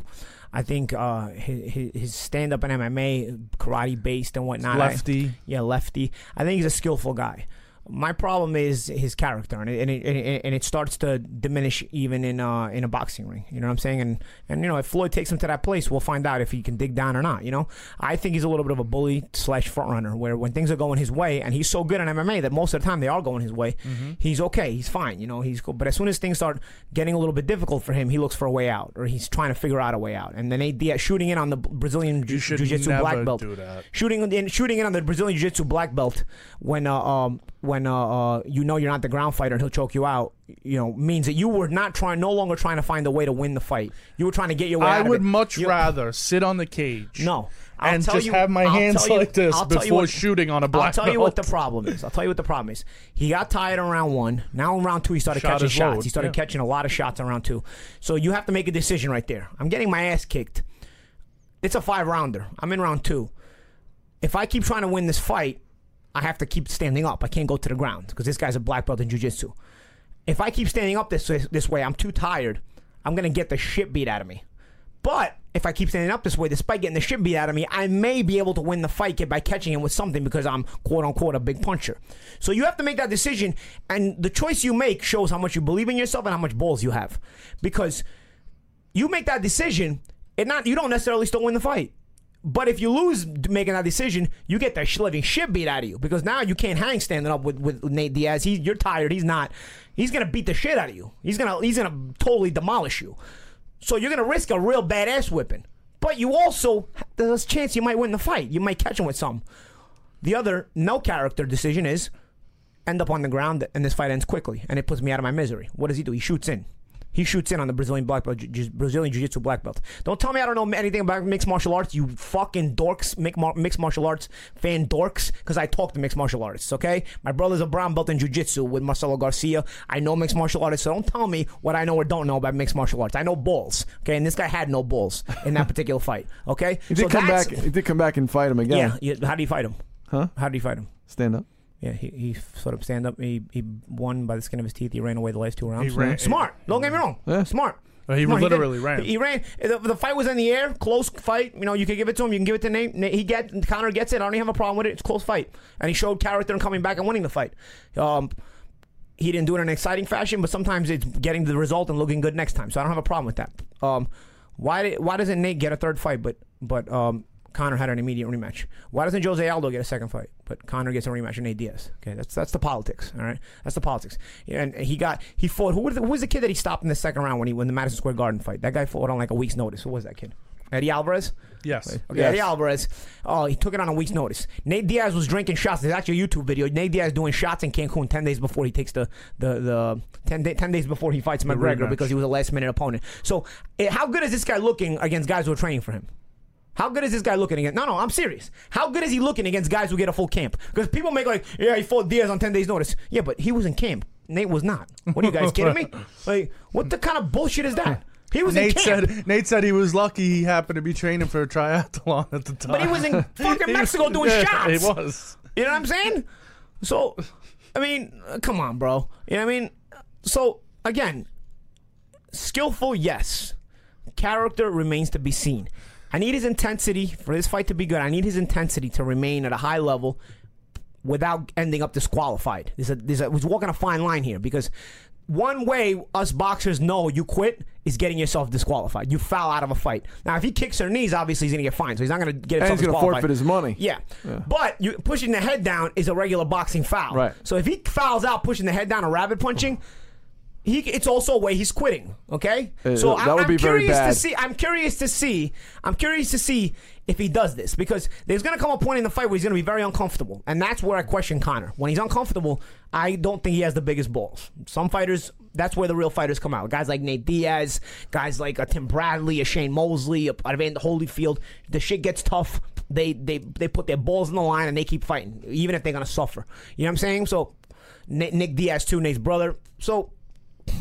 I think uh, his, his stand up in MMA, karate based and whatnot. I- Lefty. yeah, lefty. I think he's a skillful guy. My problem is his character, and it, and it, and it, starts to diminish even in uh, in a boxing ring. You know what I'm saying? And and you know if Floyd takes him to that place, we'll find out if he can dig down or not. You know, I think he's a little bit of a bully slash front runner, where when things are going his way, and he's so good in MMA that most of the time they are going his way. He's okay, he's fine. You know, he's cool. But as soon as things start getting a little bit difficult for him, he looks for a way out, or he's trying to figure out a way out. And then they, they shooting in on the Brazilian should jiu-jitsu black belt shooting in shooting in on the Brazilian Jiu-Jitsu black belt when uh, um when uh, uh you know you're not the ground fighter and he'll choke you out. You know means that you were not trying, no longer trying to find a way to win the fight. You were trying to get your way. I out of would much You- rather sit on the cage. No. I'll and just you- have my I'll hands you- like this I'll before what- shooting on a I'll black tell you what the problem is. I'll tell you what the problem is. He got tired in round one. Now in round two, he started Shot catching shots. load, He started yeah. catching a lot of shots in round two. So you have to make a decision right there. I'm getting my ass kicked. It's a five rounder. I'm in round two. If I keep trying to win this fight, I have to keep standing up. I can't go to the ground because this guy's a black belt in jiu-jitsu. If I keep standing up this this way, I'm too tired. I'm gonna get the shit beat out of me. But if I keep standing up this way, despite getting the shit beat out of me, I may be able to win the fight by catching him with something because I'm quote unquote a big puncher. So you have to make that decision, and the choice you make shows how much you believe in yourself and how much balls you have. Because you make that decision, it not you don't necessarily still win the fight. But if you lose making that decision, you get the living shit beat out of you because now you can't hang standing up with, with Nate Diaz. He, you're tired. He's not. He's gonna beat the shit out of you. He's gonna he's gonna totally demolish you. So you're gonna risk a real badass whipping. But you also there's a chance you might win the fight. You might catch him with some. The other no character decision is end up on the ground and this fight ends quickly and it puts me out of my misery. What does he do? He shoots in. He shoots in on the Brazilian black belt, ju- Brazilian jiu-jitsu black belt. Don't tell me I don't know anything about mixed martial arts, you fucking dorks, mixed martial arts fan dorks, because I talk to mixed martial artists, okay? My brother's a brown belt in jiu-jitsu with Marcelo Garcia. I know mixed martial artists, so don't tell me what I know or don't know about mixed martial arts. I know balls, okay? And this guy had no balls in that particular fight, okay? He did So come back. He did come back and fight him again. Yeah, yeah. How do you fight him? Huh? How do you fight him? Stand up. Yeah, he, he sort of stand up. He he won by the skin of his teeth. He ran away the last two rounds. He ran- Smart. Don't get me wrong. Yeah. Smart. Well, he Smart. literally did. ran. He ran. The, the fight was in the air, close fight. You know, you can give it to him. You can give it to Nate. Nate he get Conor gets it. I don't even have a problem with it. It's a close fight, and he showed character and coming back and winning the fight. Um, he didn't do it in an exciting fashion, but sometimes it's getting the result and looking good next time. So I don't have a problem with that. Um, why did, why doesn't Nate get a third fight? But but um, Conor had an immediate rematch. Why doesn't Jose Aldo get a second fight, but Conor gets a rematch with Nate Diaz? Okay, that's that's the politics. All right, that's the politics. And he got he fought. Who was the, who was the kid that he stopped in the second round when he won the Madison Square Garden fight? That guy fought on like a week's notice. Who was that kid? Eddie Alvarez. Yes. Okay, Yes. Eddie Alvarez. Oh, he took it on a week's notice. Nate Diaz was drinking shots. There's actually a YouTube video. Nate Diaz doing shots in Cancun ten days before he takes the the the 10, day, 10 days before he fights McGregor because he was a last minute opponent. So, eh, how good is this guy looking against guys who are training for him? How good is this guy looking against? No, no, I'm serious. How good is he looking against guys who get a full camp? Because people make like, yeah, he fought Diaz on ten days notice. Yeah, but he was in camp. Nate was not. What are you guys kidding me? Like, what the kind of bullshit is that? He was in Nate camp. said Nate said he was lucky he happened to be training for a triathlon at the time. But he was in fucking Mexico doing yeah, shots. He was. You know what I'm saying? So, I mean, uh, come on, bro. You know what I mean? So, again, skillful, yes. Character remains to be seen. I need his intensity for this fight to be good. I need his intensity to remain at a high level without ending up disqualified. There's a, there's a, he's walking a fine line here because one way us boxers know you quit is getting yourself disqualified. You foul out of a fight. Now, if he kicks her knees, obviously he's going to get fined, so he's not going to get And himself he's gonna forfeit his money. Yeah. But you pushing the head down is a regular boxing foul. Right. So if he fouls out pushing the head down or rabbit punching, he it's also a way he's quitting. Okay. Uh, so that I'm, would I'm be very curious to see. I'm curious to see. I'm curious to see if he does this because there's going to come a point in the fight where he's going to be very uncomfortable, and that's where I question Conor. When he's uncomfortable, I don't think he has the biggest balls. Some fighters, that's where the real fighters come out. Guys like Nate Diaz, guys like a Tim Bradley, a Shane Mosley, a Evander Holyfield. The shit gets tough. They they they put their balls in the line and they keep fighting, even if they're going to suffer. You know what I'm saying? So. Nick Nick Diaz too, Nate's brother. So,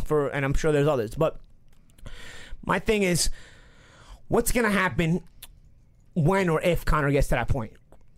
for and I'm sure there's others, but my thing is, what's gonna happen when or if Conor gets to that point?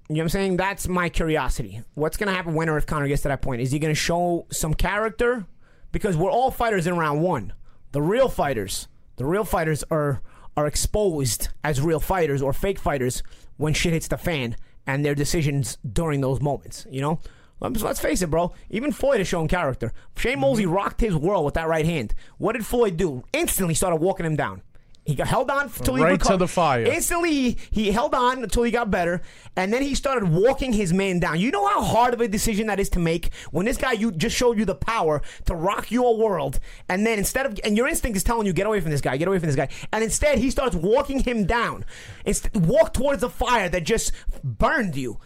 You know what I'm saying? That's my curiosity. What's gonna happen when or if Conor gets to that point? Is he gonna show some character? Because we're all fighters in round one. The real fighters, the real fighters are are exposed as real fighters or fake fighters when shit hits the fan and their decisions during those moments. You know. Let's, let's face it, bro. Even Floyd has shown character. Shane Mosley mm-hmm. rocked his world with that right hand. What did Floyd do? Instantly started walking him down. He got held on until he Right to the fire. Instantly, he, he held on until he got better, and then he started walking his man down. You know how hard of a decision that is to make when this guy you just showed you the power to rock your world, and then instead of and your instinct is telling you get away from this guy, get away from this guy, and instead he starts walking him down. Inst- walk towards the fire that just burned you.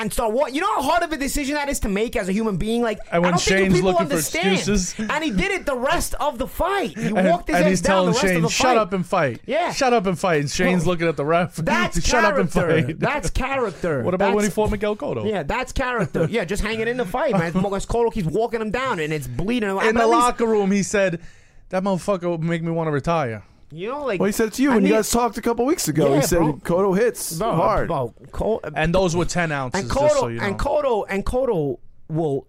And start what you know how hard of a decision that is to make as a human being. Like And when I don't think Shane's people looking for understand. excuses. and he did it the rest of the fight. He And, walked his and ass he's down telling the rest of Shane, the "Shut fight. up and fight." Yeah. shut up and fight. And Shane's Bro, looking at the ref. That's shut up and character. fight. That's character. What about when he fought Miguel Cotto? Yeah, that's character. Yeah, just hanging in the fight, man. Because Cotto keeps walking him down and it's bleeding. In But the at least- locker room, he said, "That motherfucker would make me want to retire." You know, like Well, he said it to you I when you guys talked a couple weeks ago. Yeah, he said bro. Cotto hits Bro, hard. bro, Col- And those were ten ounces. and just Cotto so you know. and Cotto and Cotto will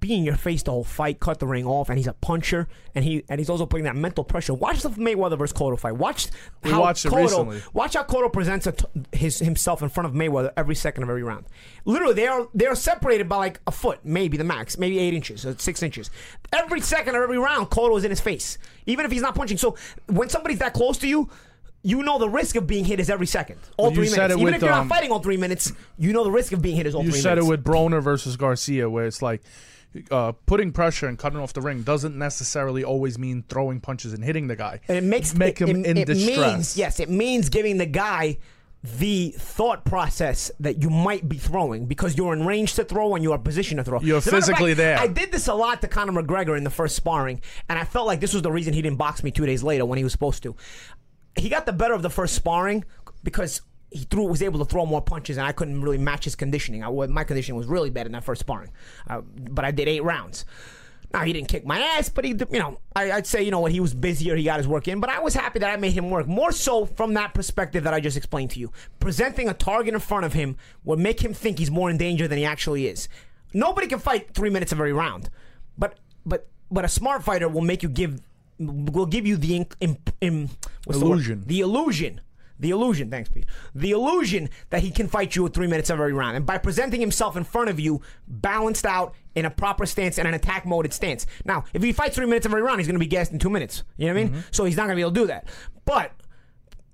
be in your face the whole fight, cut the ring off, and he's a puncher, and he and he's also putting that mental pressure. Watch the Mayweather versus Cotto fight. Watch We how Cotto, recently. Watch how Cotto presents a t- his himself in front of Mayweather every second of every round. Literally, they are they are separated by like a foot, maybe the max, maybe eight inches, or six inches. Every second of every round, Cotto is in his face, even if he's not punching. So when somebody's that close to you. You know the risk of being hit is every second, all Well, three minutes. Even with, if you're um, not fighting all three minutes, you know the risk of being hit is all three minutes. you said it with Broner versus Garcia, where it's like uh, putting pressure and cutting off the ring doesn't necessarily always mean throwing punches and hitting the guy. And it makes make it, him it, in it distress. Means, yes, it means giving the guy the thought process that you might be throwing because you're in range to throw and you're in position to throw. You're As a matter of physically fact, there. I did this a lot to Conor McGregor in the first sparring, and I felt like this was the reason he didn't box me two days later when he was supposed to. He got the better of the first sparring because he threw was able to throw more punches, and I couldn't really match his conditioning. I, my conditioning was really bad in that first sparring, uh, but I did eight rounds. Now he didn't kick my ass, but he, you know, I, I'd say, you know, when he was busier, he got his work in. But I was happy that I made him work more so from that perspective that I just explained to you. Presenting a target in front of him will make him think he's more in danger than he actually is. Nobody can fight three minutes of every round, but but but a smart fighter will make you give will give you the in, in, in, what's the? Illusion. the illusion. The illusion, thanks, Pete. The illusion that he can fight you at three minutes of every round. And by presenting himself in front of you, balanced out in a proper stance and an attack moded stance. Now, if he fights three minutes of every round, he's going to be gassed in two minutes. You know what I mean? Mm-hmm. So he's not going to be able to do that. But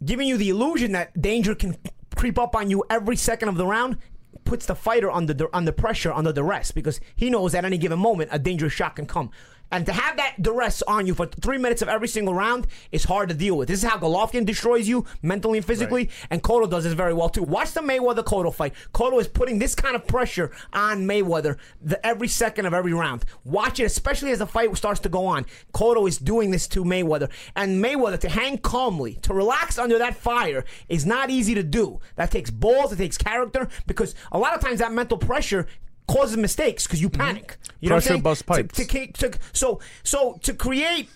giving you the illusion that danger can creep up on you every second of the round puts the fighter under the, under pressure, under duress, because he knows at any given moment a dangerous shot can come. And to have that duress on you for three minutes of every single round is hard to deal with. This is how Golovkin destroys you mentally and physically, and Cotto does this very well too. Watch the Mayweather Cotto fight. Cotto is putting this kind of pressure on Mayweather the, every second of every round. Watch it, especially as the fight starts to go on. Cotto is doing this to Mayweather, and Mayweather to hang calmly, to relax under that fire is not easy to do. That takes balls, it takes character, because a lot of times that mental pressure causes mistakes because you mm-hmm. panic. You know what Pressure I'm saying? busts To- pipes. to to- so so to create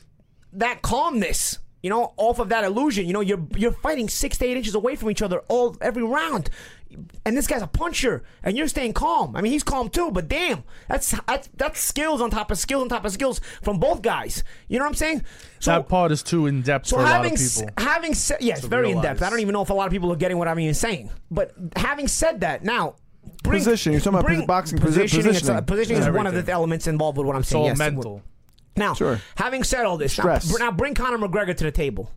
that calmness, you know, off of that illusion, you know, you're you're fighting six to eight inches away from each other all every round. And this guy's a puncher, and you're staying calm. I mean, he's calm too, but damn, that's that's, that's skills on top of skills on top of skills from both guys. You know what I'm saying? So that part is too in depth so for a lot having of s- people. having said yes, very in depth. I don't even know if a lot of people are getting what I'm even saying. But having said that, now. Bring, Position. You're talking about bring- posi- boxing posi- positioning. uh, positioning. positioning is one of the Everything. elements involved with what I'm It's saying. all yes. mental. Now, Sure. having said all this, now, now bring Conor McGregor to the table.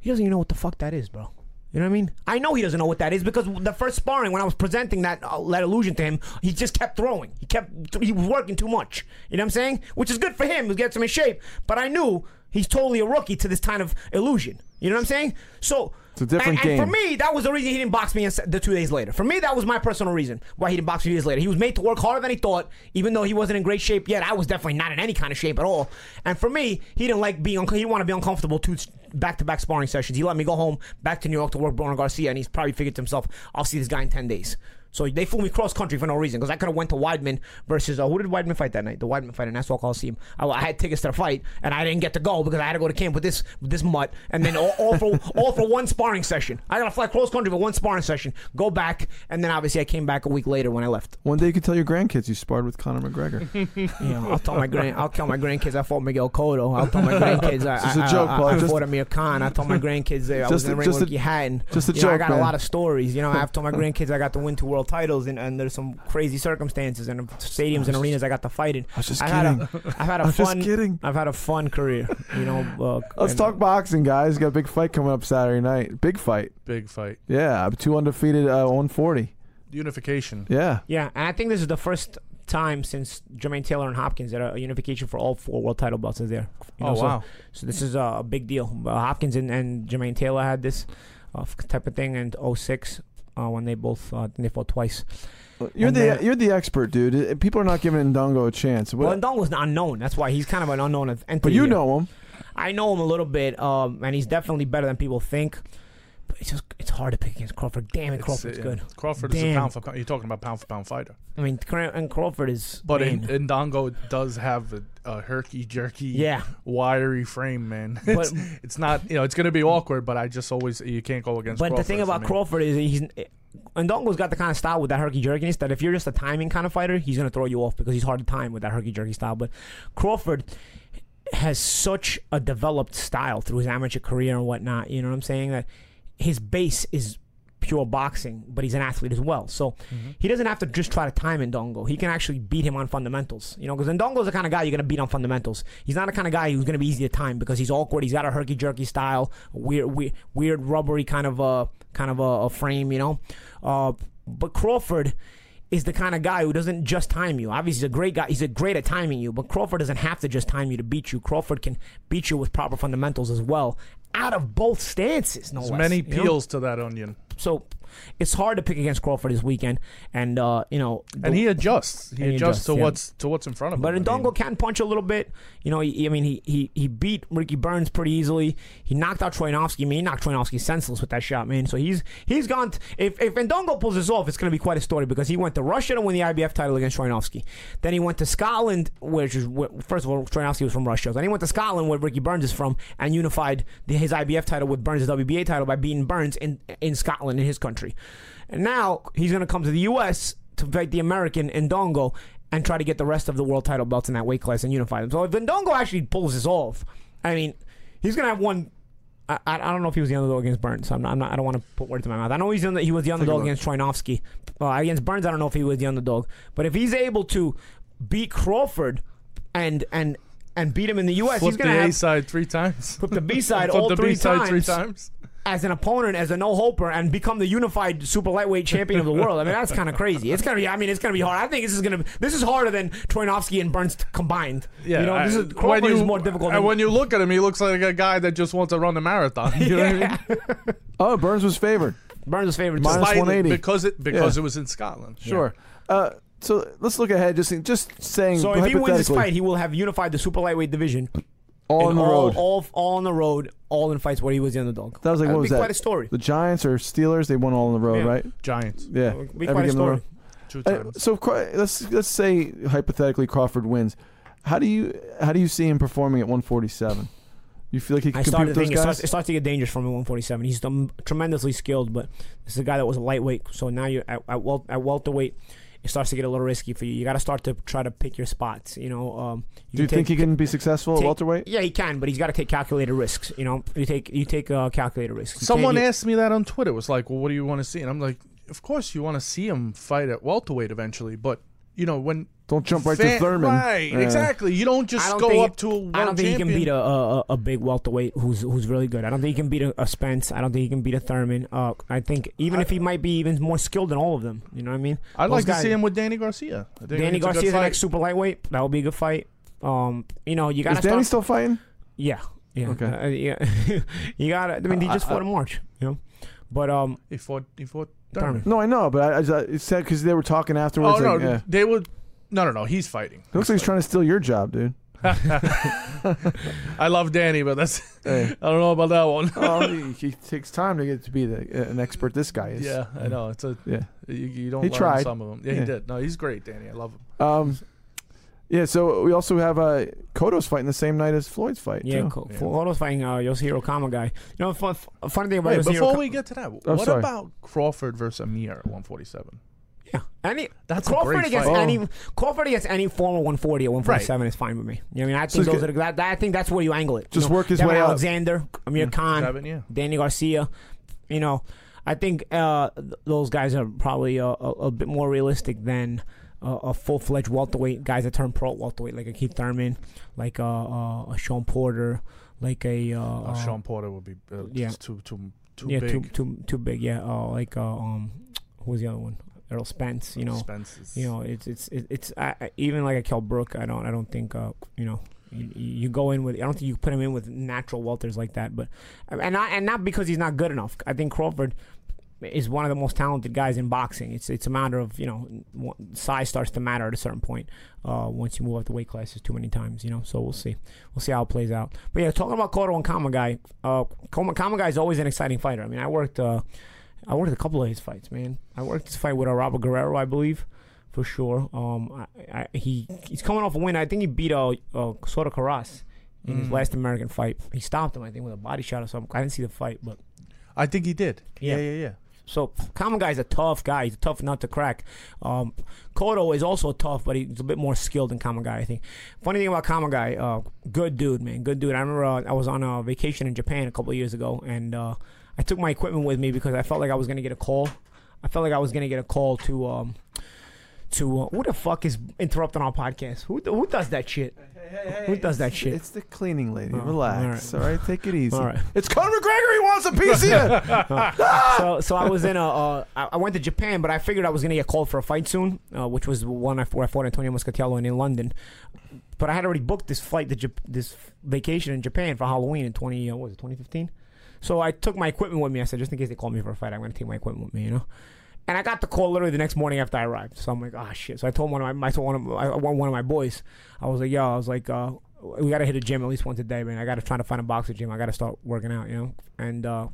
He doesn't even know what the fuck that is, bro. You know what I mean? I know he doesn't know what that is because the first sparring when I was presenting that uh, that illusion to him, he just kept throwing. He kept he was working too much. You know what I'm saying? Which is good for him. It gets him in shape. But I knew he's totally a rookie to this kind of illusion. You know what I'm saying? So It's a different and, and for me, that was the reason he didn't box me the two days later. For me, that was my personal reason why he didn't box me two days later. He was made to work harder than he thought, even though he wasn't in great shape yet. I was definitely not in any kind of shape at all. And for me, he didn't like being. unco- He didn't want to be uncomfortable two back-to-back sparring sessions. He let me go home back to New York to work Bruno Garcia, and he's probably figured to himself, "I'll see this guy in ten days." So they flew me cross country for no reason because I could have went to Weidman versus uh, who did Weidman fight that night? The Weidman fight in Nassau Coliseum. I, I had tickets to the fight and I didn't get to go because I had to go to camp with this with this mutt and then all, all for all for one sparring session. I got to fly cross country for one sparring session, go back, and then obviously I came back a week later when I left. One day you could tell your grandkids you sparred with Conor McGregor. Know, I'll tell my grand, I'll tell my grandkids I fought Miguel Cotto. I'll tell my grandkids I, Just a I- I- joke, I, Paul. I, Just- fought Amir Khan. I told my grandkids I was in a- the ring with a- Hatton. just a You know, I joke, got man. a lot of stories. You know, I've told my grandkids I got to win two world titles, and, and there's some crazy circumstances and stadiums and arenas I got to fight in. I was just I've had a, kidding. I've had a I was just fun. kidding. I've had a fun career. You know. Uh, Let's and- talk boxing, guys. Got a big fight coming up Saturday night. Big fight. Big fight. Yeah, two undefeated, uh, 140. Unification. Yeah. Yeah, and I think this is the first time since Jermaine Taylor and Hopkins that a unification for all four world title belts is there. You Oh, so, wow. So this is a big deal. Uh, Hopkins and, and Jermaine Taylor had this uh, type of thing in 06 uh, when they both uh, they fought twice. You're And the you're the expert, dude. Uh, People are not giving Indongo a chance. What- Well, Ndong was unknown. That's why he's kind of an unknown entity. but you here. know him. I know him a little bit, um, and he's definitely better than people think. It's just it's hard to pick against Crawford. Damn it, Crawford's uh, good. Crawford is a pound for pound. You're talking about pound for pound fighter. I mean, and Crawford is. But man. in, Indongo does have a, a herky jerky, Yeah. wiry frame, man. But- It's, it's not, you know, it's going to be awkward. But I just always you can't go against. But the thing about. Crawford is he's Indongo's got the kind of style with that herky jerkiness that if you're just a timing kind of fighter, he's gonna throw you off because he's hard to time with that herky jerky style. But Crawford has such a developed style through his amateur career and whatnot. You know what I'm saying? That his base is pure boxing, but he's an athlete as well. So he doesn't have to just try to time Indongo. He can actually beat him on fundamentals. You know, because Indongo's the kind of guy you're going to beat on fundamentals. He's not the kind of guy who's going to be easy to time because he's awkward. He's got a herky jerky style, weird, weird, weird rubbery kind of a kind of a, a frame. You know, uh, but Crawford is the kind of guy who doesn't just time you. Obviously, he's a great guy. He's a great at timing you, but Crawford doesn't have to just time you to beat you. Crawford can beat you with proper fundamentals as well, out of both stances. No There's less, many you know? peels to that onion, So it's hard to pick against Crawford this weekend, and uh, you know, and he adjusts. He adjusts adjusts, to yeah. what's to what's in front of But him. I mean, can punch a little bit. You know, he, I mean, he, he he beat Ricky Burns pretty easily. He knocked out Troyanovsky. I mean, he knocked Troyanovsky senseless with that shot, man. So he's he's gone. T- if if Indongo pulls this off, it's going to be quite a story because he went to Russia to win the IBF title against Troyanovsky. Then he went to Scotland, which is first of all, Troyanovsky was from Russia. Then he went to Scotland, where Ricky Burns is from, and unified the, his IBF title with Burns' WBA title by beating Burns in in Scotland in his country. And now he's going to come to the U.S. to fight the American Indongo and try to get the rest of the world title belts in that weight class and unify them. So if Indongo actually pulls this off, I mean, he's going to have one. I, I I don't know if he was the underdog against Burns. So I'm not, I'm not, I don't want to put words in my mouth. I know he's the, he was the underdog against Troyanovsky. Uh, against Burns, I don't know if he was the underdog. But if he's able to beat Crawford and and and beat him in the U.S., Flip he's gonna the A have side three times. flip the B side all the three side three times times. As an opponent, as a no hoper, and become the unified super lightweight champion of the world. I mean, that's kind of crazy. It's gonna be. I mean, it's gonna be hard. I think this is gonna. This is harder than Troyanovsky and Burns combined. Yeah, you know, this I- is Crawford is more difficult. And Than, when you look at him, he looks like a guy that just wants to run a marathon. You know what I mean? Oh, Burns was favored. Burns' was favored Slightly, 180. because it because Yeah. it was in Scotland. Sure. Uh, so let's look ahead. Just just saying. So if he wins this fight, he will have unified the super lightweight division. All on the all, road. all, all on the road, all in fights where he was the underdog. that was like That'd what was be that? quite a story. The Giants or Steelers? They won all on the road, Yeah. right? Giants Yeah. It'd be Every quite a game in the story. row. two Uh, times. so Craw- let's let's say hypothetically Crawford wins. How do you how do you see him performing at 147? You feel like he can I compete started with thinking it those starts, guys? it starts to get dangerous from him 147. He's um, tremendously skilled, but this is a guy that was a lightweight. So now you at, at, wel- at welterweight, it starts to get a little risky for you. You got to start to try to pick your spots. You know, um, you Do you can think take- he can be successful at welterweight? Yeah, he can, but he's got to take calculated risks. You know, you take you take uh, calculated risks. You Someone can't- you- asked me that on Twitter. It was like, well, what do you want to see? And I'm like, of course you want to see him fight at welterweight eventually, but you know when Don't jump right Fan- to Thurman. Right, Yeah. exactly. You don't I just don't go think- up to a world I don't think champion. he can beat a, a, a big welterweight who's who's really good. I don't think he can beat a, a Spence. I don't think he can beat a Thurman. Uh, I think even if he might be even more skilled than all of them, you know what I mean? I'd Those like guys- to see him with Danny Garcia. Danny it's a good Garcia's the next super lightweight. That would be a good fight. Um, you know, you got Is to Danny still fighting? yeah, yeah, Okay. uh, yeah. you got to. I mean, he just I- fought in March, you know. But um, He fought. He fought No, I know, but I, I, just- it said because they were talking Oh afterwards. no, like, yeah. they would. No, no, no. He's fighting. It looks like he's trying to steal your job, dude. I love Danny, but that's. Hey. I don't know about that one. oh, he, he takes time to get to be the, an expert. This guy is. yeah, I know. It's a. Yeah. You, you don't He learn tried. some of them. Yeah, Yeah. he did. No, he's great, Danny. I love him. Um, yeah. So we also have uh, Cotto's fighting the same night as Floyd's fight. yeah, too. cool. Yeah. Those fighting uh, Yoshihiro Kamegai. You know, fun, funny thing about Wait, Yoshihiro before Ka- we get to that, Oh, what sorry. about Crawford versus Amir at 147? Yeah, any That's a Crawford great against fight. any Crawford against any former 140 or 147 is fine with me. You know, I mean, I think he's those good. are the, that, that- I think that's where you angle it. You Just know, work his Devon way up. Alexander, Amir Khan, Devon, yeah. Danny Garcia. You know, I think uh, th- those guys are probably uh, a, a bit more realistic than. Uh, a full-fledged welterweight guys that turn pro welterweight like a Keith Thurman, like uh, a Shawn Porter, like a uh, Oh, uh, Shawn Porter would be uh, yeah. too too too yeah, big. too too too big. Yeah, uh, like uh, um, who was the other one? Errol Spence. You know, Spence you know, it's it's it- it's I, even like a Kell Brook. I don't I don't think uh, you know. You, you go in with. I don't think you put him in with natural welters like that, but and not and not because he's not good enough. I think Crawford is one of the most talented guys in boxing. It's it's a matter of you know size starts to matter at a certain point. Uh, once you move up the weight classes too many times, you know. So we'll see, we'll see how it plays out. But yeah, talking about Cotto and Kamegai, uh, Kama Kamegai is always an exciting fighter. I mean, I worked uh, I worked a couple of his fights, man. I worked his fight with uh, Robert Guerrero, I believe, for sure. Um, I, I, he he's coming off a win. I think he beat uh, uh Soto Karass in his last American fight. He stopped him, I think, with a body shot or something. I didn't see the fight, but I think he did. Yeah. Yeah, yeah, yeah. So Kamegai's a tough guy. He's a tough nut to crack. Um, Cotto is also tough, but he's a bit more skilled than Kamegai, I think. Funny thing about Kamegai, uh, good dude, man, good dude. I remember uh, I was on a vacation in Japan a couple years ago, and uh, I took my equipment with me because I felt like I was gonna get a call. I felt like I was gonna get a call to um, to uh, who the fuck is interrupting our podcast? Who who does that shit? Who does that shit? It's the cleaning lady. Oh, Relax. All right. Take it easy. All right. It's Conor McGregor. He wants a piece of you. so so I was in a uh, I went to Japan, but I figured I was gonna get called for a fight soon, uh, which was one I, where I fought Antonio Moscatello in, in London. But I had already booked this flight Jap- this vacation in Japan for Halloween in twenty uh, what was it twenty fifteen. So I took my equipment with me. I said just in case they call me for a fight, I'm gonna take my equipment with me, you know. And I got the call literally the next morning after I arrived. So I'm like, oh shit. So I told one of my, I told one of my, one of my boys, I was like, yo, I was like, uh, we gotta hit a gym at least once a day, man. I gotta try to find a boxing gym. I gotta start working out, you know. And uh,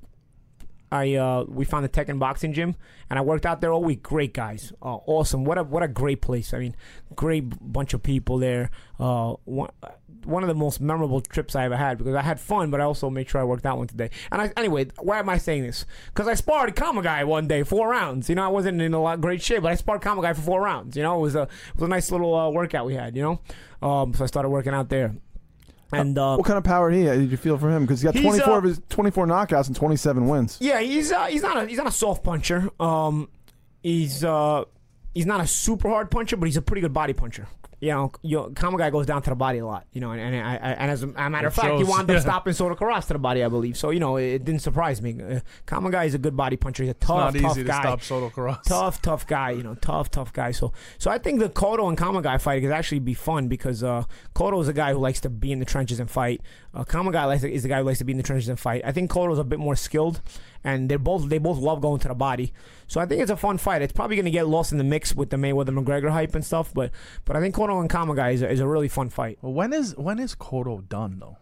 I uh, we found the Teiken boxing gym, and I worked out there all week. Great guys, uh, awesome. What a what a great place. I mean, great bunch of people there. Uh, one one of the most memorable trips I ever had because I had fun, but I also made sure I worked out one today. And I anyway, why am I saying this? Because I sparred Kamegai one day, four rounds. You know, I wasn't in a lot great shape, but I sparred Kamegai for four rounds. You know, it was a it was a nice little uh, workout we had. You know, um, so I started working out there. And uh, What kind of power did he did you feel for him? Because he's got 24 uh, of his 24 knockouts and 27 wins. Yeah, he's uh, he's not a he's not a soft puncher. Um, he's uh, he's not a super hard puncher, but he's a pretty good body puncher. You know, you know, Kamegai goes down to the body a lot, you know, and, and, I, I, and as a, matter of fact, he shows, wound up stopping Soto Karass to the body, I believe. So you know, it, didn't surprise me. Uh, Kamegai is a good body puncher. He's a tough, Not tough easy to guy. stop Soto Karass. Tough, tough guy, you know, tough, tough guy. So, so I think the Cotto and Kamegai fight could actually be fun because uh, Cotto is a guy who likes to be in the trenches and fight. Uh, Kamegai likes to, is the guy who likes to be in the trenches and fight. I think Cotto's a bit more skilled, and they're both they both love going to the body. So I think it's a fun fight. It's probably going to get lost in the mix with the Mayweather McGregor hype and stuff, but but I think Cotto and Kamegai is a, is a really fun fight. Well, when is when is Cotto done though?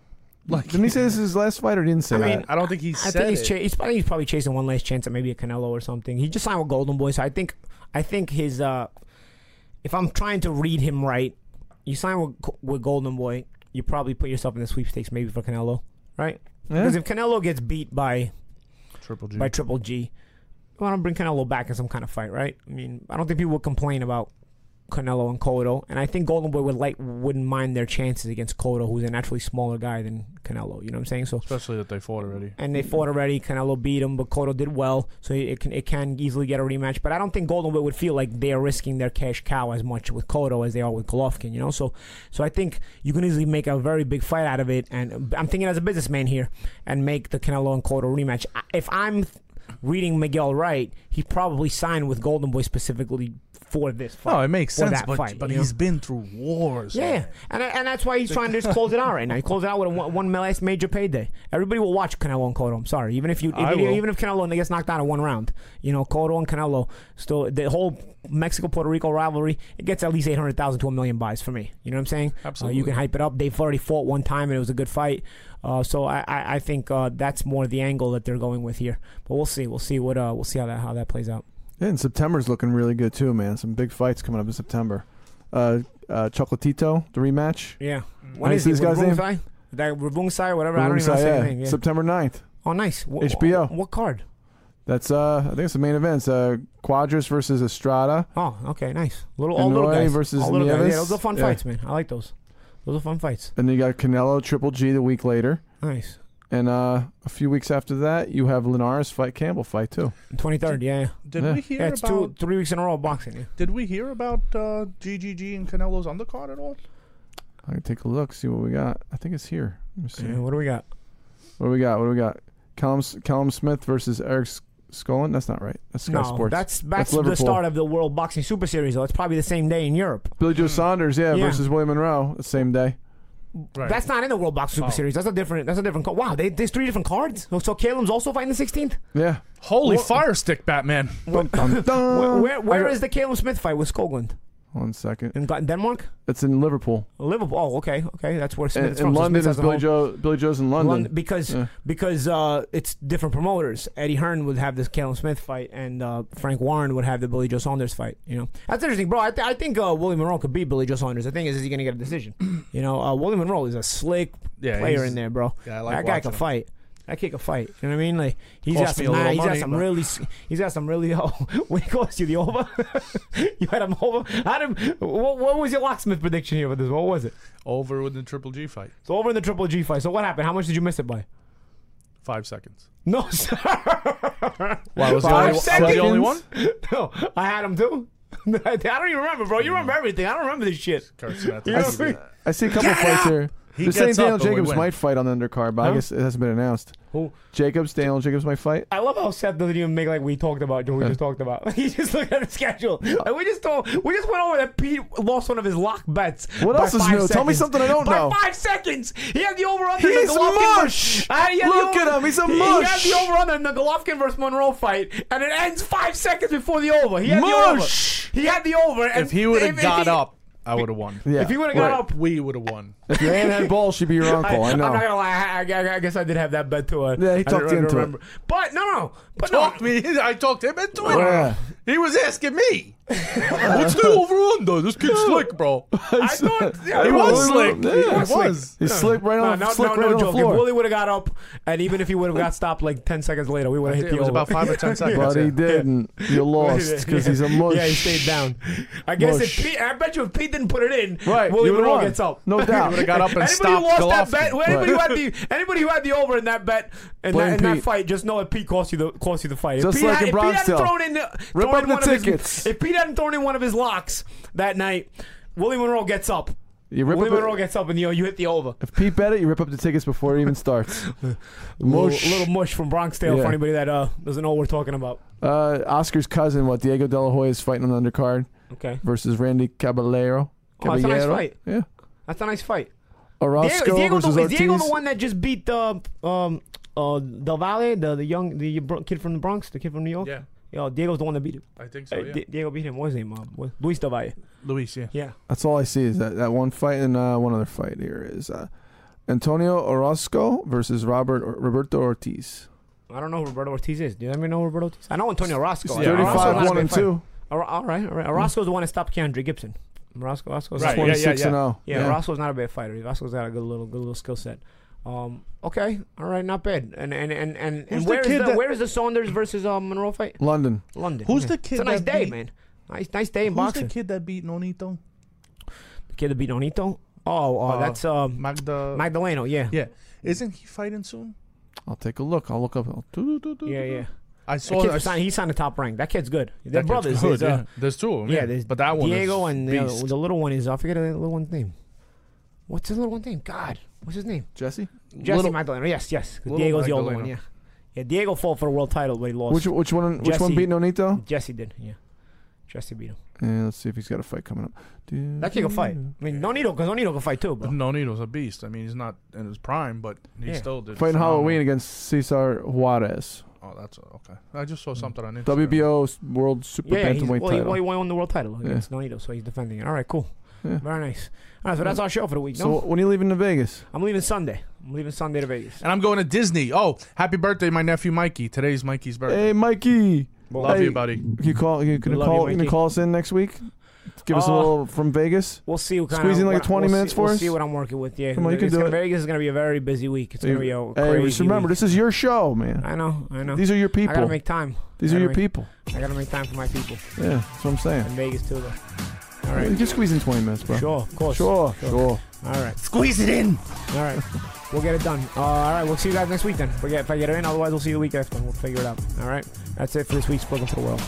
Like, didn't he say this is his last fight, or didn't say I that? mean, I don't think he I said think he's, it. cha- he's, I think he's probably chasing one last chance at maybe a Canelo or something. He just signed with Golden Boy, so I think I think his uh, if I'm trying to read him right, you sign with with Golden Boy, you probably put yourself in the sweepstakes maybe for Canelo, right? Yeah. Because if Canelo gets beat by Triple G. by Triple G, don't bring Canelo back in some kind of fight, right? I mean, I don't think people would complain about Canelo and Cotto, and I think Golden Boy would like wouldn't mind their chances against Cotto, who's a naturally smaller guy than Canelo. You know what I'm saying? So Especially that they fought already. and they fought already. Canelo beat him, but Cotto did well, so it can it can easily get a rematch. But I don't think Golden Boy would feel like they are risking their cash cow as much with Cotto as they are with Golovkin. You know, so so I think you can easily make a very big fight out of it. And I'm thinking as a businessman here, and make the Canelo and Cotto rematch. If I'm reading Miguel right, he probably signed with Golden Boy specifically for this fight. No, it makes sense, that but fight, but he's been through wars. Yeah, man. and and that's why he's trying to just close it out right now. He closed it out with a one, one last major payday. Everybody will watch Canelo and Cotto. I'm sorry, even if you if, even if Canelo gets knocked out in one round, you know Cotto and Canelo still the whole Mexico Puerto Rico rivalry. It gets at least eight hundred thousand to a million buys for me. You know what I'm saying? Uh, Absolutely. you can hype it up. They've already fought one time and it was a good fight. Uh, so I, I, I think uh, that's more the angle that they're going with here. But we'll see. We'll see what uh, we'll see how that how that plays out. Yeah, and September's looking really good too, man. Some big fights coming up in September. Uh, uh, Chocolatito, the rematch. Yeah. How When do you see he? this guy's name? Ravungsai? That Ravungsai, whatever. I don't even know Ravungsai, his yeah. name. Yeah. September 9th. Oh, nice. Wh- HBO. What card? That's uh, I think it's the main event. It's uh, Cuadras versus Estrada. Oh, okay, nice. Little And all little Roy guys versus all little guys. Yeah, those are fun Yeah. fights, man. I like those. Those are fun fights. And then you got Canelo Triple G the week later. Nice. And uh, a few weeks after that, you have Linares fight Campbell fight too. Twenty third. Yeah, yeah. Did Yeah. we hear Yeah, it's about? two, three weeks in a row of boxing. Yeah. Did we hear about uh, GGG and Canelo's undercard at all? I can take a look, see what we got. I think it's here. Let me see. Yeah, what do we got? What do we got? What do we got? Callum, Callum Smith versus Eric S- Skoglund. That's not right. That's Sky no, Sports. that's That's that's, the Liverpool. start of the World Boxing Super Series. Though it's probably the same day in Europe. Billy Joe Saunders, yeah, Yeah. versus William Monroe, the same day. Right. That's not in the World Boxing Super Oh. Series. That's a different. That's a different. card. Wow, they, there's three different cards. So, so Caleb's also fighting the 16th. Yeah. Holy What- fire stick, Batman! Dun, dun, dun. Where where, where I- is the Caleb Smith fight with Skoglund One second. in Denmark? It's in Liverpool. Liverpool. Oh, okay, okay. That's where Smith In, in from. So London Smith is Billy Joe. Billy Joe's in London. London because Yeah. because uh, it's different promoters. Eddie Hearn would have this Callum Smith fight, and uh, Frank Warren would have the Billy Joe Saunders fight. You know, that's interesting, bro. I, th- I think uh, Willie Monroe could beat Billy Joe Saunders. The thing is, is he going to get a decision? you know, uh, Willie Monroe is a slick Yeah, player in there, bro. Yeah, I like that guy watching can him. fight. That kid can fight. You know what I mean? Like he's Cost got me some. a Nah, little he's got some really. He's got some really. Oh, what he cost you the over? you had him over. How did, what, what was your locksmith prediction here for this? What was it? Over with the Triple G fight. So over in the Triple G fight. So what happened? How much did you miss it by? Five seconds. No, sir. Why was the Five only, I was the only one? No, I had him too. I don't even remember, bro. You hmm. remember everything. I don't remember this shit. You know I mean? I see a couple fights here. He They're saying gets up Daniel and Jacobs might fight on the undercard, but I guess it hasn't been announced. Who? Jacobs, Daniel Jacobs might fight. I love how Seth doesn't even make like we talked about. What we just talked about. he just looked at the schedule. Like, we just told, we just went over that Pete lost one of his lock bets. What else is new? Tell me something I don't by know. five seconds. He had the over under. He's mush! Look at him. He's a mush. He had the over under in the Golovkin versus Monroe fight, and it ends five seconds before the over. He had Mush! the over. He had the over. And If he would have got if he- up, I would have won. Yeah. If he would have got Right. up, We would have won. If your aunt had balls, she'd be your uncle. I, am know. not gonna lie. I, I, I guess I did have that bet too. Uh, Yeah, he I talked don't you into it. remember. But no, no, but Talked no. me. I talked him into it. Yeah. He was asking me. What's the over under? This kid's slick, bro. I thought yeah, He was slick. Yeah, He he was. He's slick right No, on, no, slick no, right no on the joke. If. Willie would have got up, and even if he would have got stopped like ten seconds later, we would have hit It the was over. about five or ten seconds. but he didn't. You lost because he's a mush. Yeah, he stayed down. I guess Mush. if Pete, I bet you if Pete didn't put it in, Right, Willie you would've Monroe gets up. No doubt. He would have got up and Anybody who stopped lost that Golovkin. bet, anybody who had the anybody who had the over in that bet in, Blame that, in that fight, just know that Pete cost you the cost you the fight. Just if Pete, like had, in if Pete hadn't thrown in the, Rip thrown up in the one of his- tickets. if Pete hadn't thrown in one of his locks that night. Willie Monroe gets up. You rip Willie up Monroe gets up, and you you hit the over. if Pete bet it, you rip up the tickets before it even starts. Little, Mush. little mush from Bronx Tale Yeah. for anybody that uh, doesn't know what we're talking about. Uh, Oscar's cousin, what Diego De La Hoya is fighting on the undercard Okay, versus Randy Caballero. Oh, that's a nice fight. Yeah. that's a nice fight. Orozco Diego, is Diego, versus the, is Diego the one that just beat the um uh Del Valle, the the young the kid from the Bronx, the kid from New York? Yeah, Yo, Diego's the one that beat him. I think so. Yeah. Di- Diego beat him. What's his name? Uh, what- Luis Del Valle. Luis, yeah. Yeah. That's all I see is that, that one fight and uh, one other fight here is uh, Antonio Orozco versus Robert Roberto Ortiz. I don't know who Roberto Ortiz is. Do you let me know who Roberto Ortiz? I know Antonio Roscoe. Yeah, Orozco's 35 not a 1 bad and fighter. 2. Or- all right, all right. Roscoe's the one that stopped Keandre Gibson. Roscoe, Roscoe's Right, not- yeah, 26 and 0. Yeah, Roscoe's not a bad fighter. Roscoe's got a good little, good little skill set. Um, okay, all right, not bad. And and and and, Who's and the where's the, that- where's the Saunders versus uh, Monroe fight? London. London. Who's yeah. the kid It's a nice day, beat- man. Nice, nice day in Who's boxing. the kid that beat Nonito? The kid that beat Nonito. Oh, uh, Uh, that's um, Magda. Magdaleno. Yeah. yeah. Isn't he fighting soon? I'll take a look. I'll look up. Yeah, yeah. I saw kid's that. signed, he's signed the top rank. That kid's good. They're that brothers. good, There's, uh, yeah. There's two of them. yeah, Yeah, there's but that one Diego is and the, the little one is I forget the little one's name. What's the little one's name? God, what's his name? Jesse? Jesse Little- Magdaleno. Yes, yes. 'cause Little Diego's the older one. Yeah, yeah. Diego fought for the world title, but he lost. Which which one which one beat Nonito? Jesse did. Yeah, Jesse beat him. And let's see if he's got a fight coming up. That kid can fight. I mean, Nonito, because Nonito can fight too, bro. Nonito's a beast. I mean, he's not in his prime, but he Yeah. still did. Fighting phenomenal. Halloween against Cesar Juarez. Oh, that's okay. I just saw hmm. something on Instagram. WBO World Super Yeah, he's, Bantamweight well, he, well, he won the world title against Nonito, so he's defending it. All right, cool. Yeah. Very nice. All right, so that's our show for the week. so No, when are you leaving to Vegas? I'm leaving Sunday. I'm leaving Sunday to Vegas. And I'm going to Disney. Oh, happy birthday, my nephew Mikey. Today's Mikey's birthday. Hey, Mikey. Love hey, you, buddy. Can you call? You can Love you, call. You, can Mikey. call us in next week. Give us a Uh, little from Vegas. We'll see what kind Squeeze of in like what- 20 we'll minutes see, for we'll us? see what I'm working with. Yeah, Come on, you can It's do gonna- it. Vegas is going to be a very busy week. It's going to be a Hey, crazy. just remember, week. this is your show, man. I know, I know. These are your people. I gotta make time. These I are gotta your make- people. I gotta make time for my people Yeah, that's what I'm saying. in Vegas too, though. All You right, can squeeze in 20 minutes, bro. sure, of course. Sure, sure. All right, Squeeze it in. all right. We'll get it done. Uh, all right, we'll see you guys next week then. Forget if I get it in. Otherwise, we'll see you the week after. We'll figure it out. All right. That's it for this week's Brooklyn to the World.